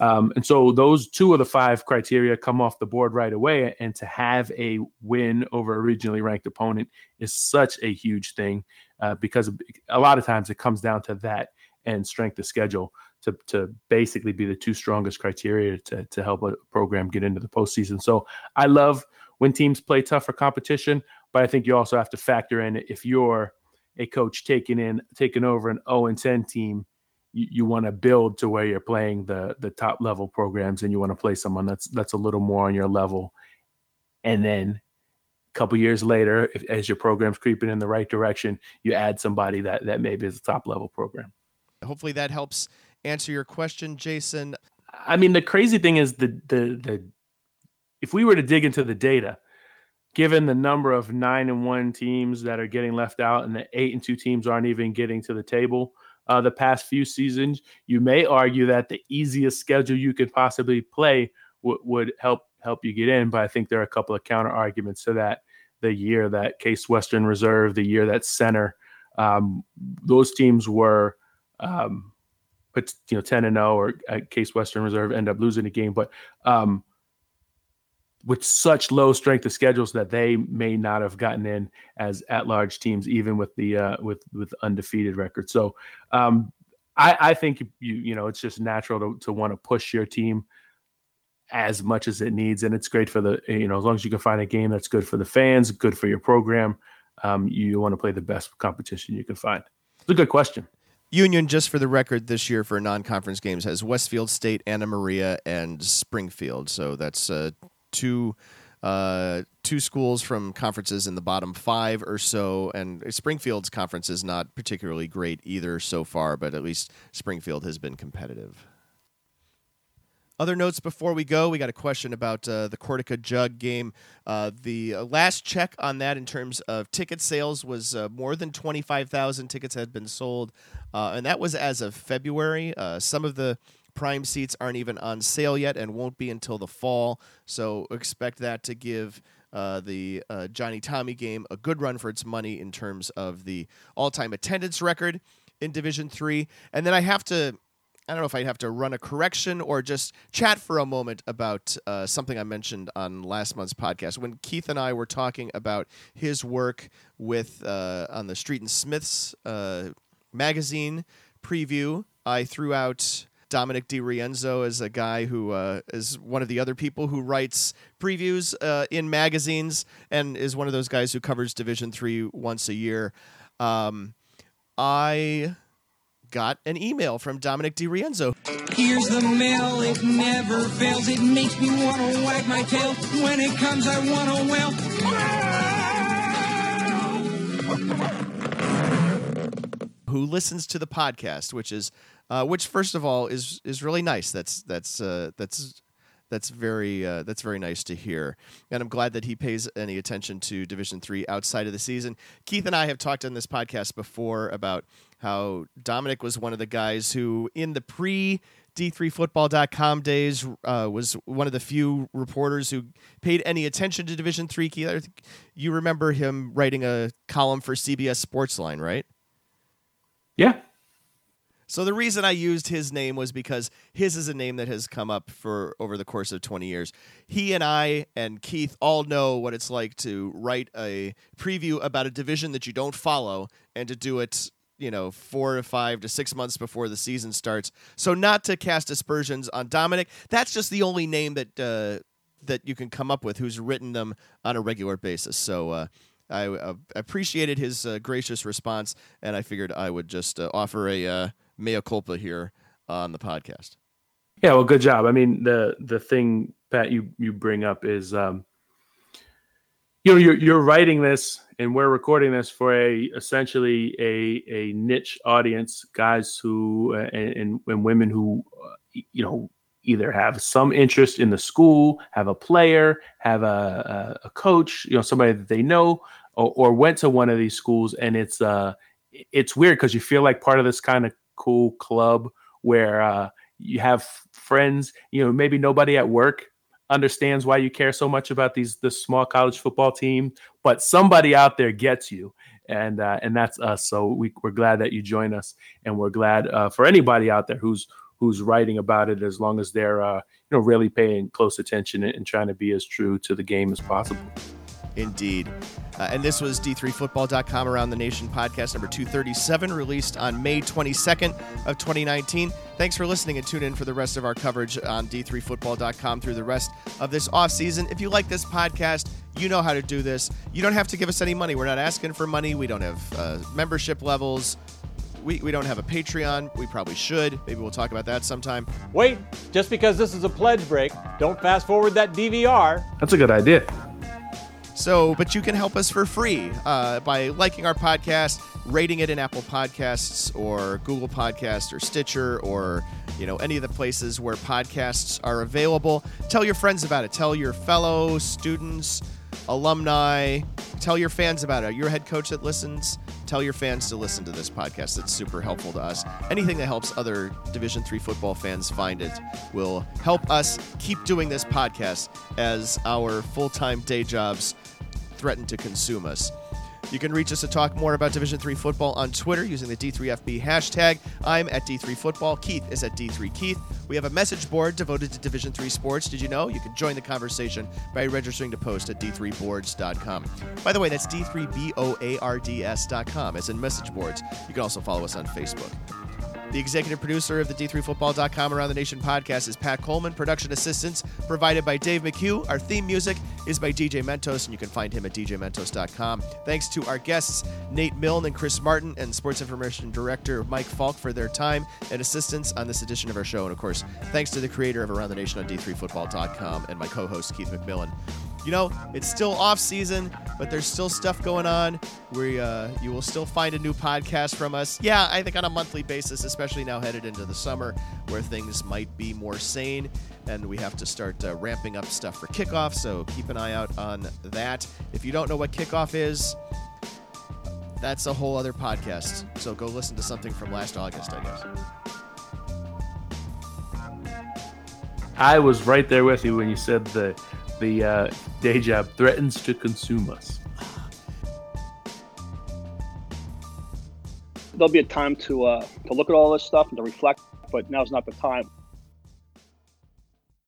Um, and so those two of the five criteria come off the board right away. And to have a win over a regionally ranked opponent is such a huge thing uh, because a lot of times it comes down to that and strength of schedule to, to basically be the two strongest criteria to, to help a program get into the postseason. So I love when teams play tougher competition, but I think you also have to factor in if you're a coach taking in taking over an 0 and 10 team you, you want to build to where you're playing the the top level programs and you want to play someone that's that's a little more on your level. And then a couple years later if, as your program's creeping in the right direction you add somebody that that maybe is a top level program. Hopefully that helps answer your question jason. I mean the crazy thing is the the the if we were to dig into the data given the number of nine and one teams that are getting left out and the eight and two teams aren't even getting to the table uh, the past few seasons, you may argue that the easiest schedule you could possibly play w- would help help you get in. But I think there are a couple of counter arguments to that. The year that Case Western Reserve, the year that Centre, um, those teams were, um, but you know, ten and zero, oh, or uh, Case Western Reserve end up losing the game. But um, with such low strength of schedules that they may not have gotten in as at large teams, even with the uh, with with undefeated record. So um, I, I think you you know it's just natural to to want to push your team as much as it needs, and it's great for the you know as long as you can find a game that's good for the fans, good for your program. Um, you want to play the best competition you can find. It's a good question. Union, just for the record, this year for non-conference games has Westfield State, Anna Maria, and Springfield. So that's uh, two uh, two schools from conferences in the bottom five or so, and Springfield's conference is not particularly great either so far, but at least Springfield has been competitive. Other notes before we go, we got a question about uh, the Cortaca Jug game. Uh, the uh, last check on that in terms of ticket sales was uh, more than 25,000 tickets had been sold, uh, and that was as of February. Uh, some of the Prime seats aren't even on sale yet and won't be until the fall. So expect that to give uh, the uh, Johnnie Tommie game a good run for its money in terms of the all-time attendance record in Division Three. And then I have to. I don't know if I have to run a correction or just chat for a moment about uh, something I mentioned on last month's podcast when Keith and I were talking about his work with uh, on the Street and Smiths uh, magazine preview. I threw out Dominic DiRienzo is a guy who uh, is one of the other people who writes previews uh, in magazines and is one of those guys who covers Division Three once a year. Um, I got an email from Dominic DiRienzo. Here's the mail, it never fails. It makes me want to wag my tail. When it comes, I want to wail. Who listens to the podcast, which is uh, which first of all is is really nice. That's that's uh, that's that's very uh, that's very nice to hear, and I'm glad that he pays any attention to Division Three outside of the season. Keith and I have talked on this podcast before about how Dominic was one of the guys who, in the pre D3Football.com days, uh, was one of the few reporters who paid any attention to Division Three. Keith, you remember him writing a column for CBS Sportsline, right? Yeah, so the reason I used his name was because his is a name that has come up for over the course of 20 years. He and I and Keith all know what it's like to write a preview about a division that you don't follow and to do it, you know, 4 to 5 to 6 months before the season starts. So not to cast aspersions on Dominic, that's just the only name that uh, that you can come up with who's written them on a regular basis. So uh, I uh, appreciated his uh, gracious response, and I figured I would just uh, offer a uh, mea culpa here on the podcast. Yeah, well, good job. I mean, the the thing Pat you you bring up is, um, you know, you're you're writing this and we're recording this for a essentially a a niche audience, guys who uh, and and women who, uh, you know, either have some interest in the school, have a player, have a, a, a coach, you know, somebody that they know, or, or, went to one of these schools, and it's uh, it's weird because you feel like part of this kind of cool club where uh, you have friends, you know, maybe nobody at work understands why you care so much about these this small college football team, but somebody out there gets you, and uh, and that's us. So we, we're glad that you join us, and we're glad uh, for anybody out there who's who's writing about it, as long as they're uh, you know really paying close attention and, and trying to be as true to the game as possible. Indeed. Uh, and this was D3Football.com Around the Nation podcast number 237, released on May 22nd of 2019. Thanks for listening and tune in for the rest of our coverage on D3Football.com through the rest of this offseason. If you like this podcast, you know how to do this. You don't have to give us any money. We're not asking for money. We don't have uh, membership levels. We, we don't have a Patreon. We probably should. Maybe we'll talk about that sometime. Wait, just because this is a pledge break, don't fast forward that DVR. That's a good idea. So, but you can help us for free uh, by liking our podcast, rating it in Apple Podcasts or Google Podcasts or Stitcher or you know any of the places where podcasts are available. Tell your friends about it. Tell your fellow students, alumni. Tell your fans about it. Your head coach that listens. Tell your fans to listen to this podcast. It's super helpful to us. Anything that helps other Division three football fans find it will help us keep doing this podcast as our full-time day jobs threaten to consume us. You can reach us to talk more about Division 3 football on Twitter using the D3FB hashtag. I'm at D3Football. Keith is at D3Keith. We have a message board devoted to Division 3 sports. Did you know? You can join the conversation by registering to post at D3Boards.com. By the way, that's D3BOARDS.com, as in message boards. You can also follow us on Facebook. The executive producer of the D3Football.com Around the Nation podcast is Pat Coleman. Production assistance provided by Dave McHugh. Our theme music is by DJ Mentos, and you can find him at DJMentos.com. Thanks to our guests, Nate Milne and Chris Martin, and Sports Information Director Mike Falk for their time and assistance on this edition of our show. And of course, thanks to the creator of Around the Nation on D3Football.com and my co host, Keith McMillan you know, it's still off season, but there's still stuff going on. We uh, you will still find a new podcast from us. Yeah, I think on a monthly basis, especially now headed into the summer, where things might be more sane, and we have to start uh, ramping up stuff for kickoff. So keep an eye out on that. If you don't know what kickoff is, that's a whole other podcast. So go listen to something from last August, I guess. I was right there with you when you said the the uh, day job threatens to consume us. There'll be a time to uh, to look at all this stuff and to reflect, but now's not the time.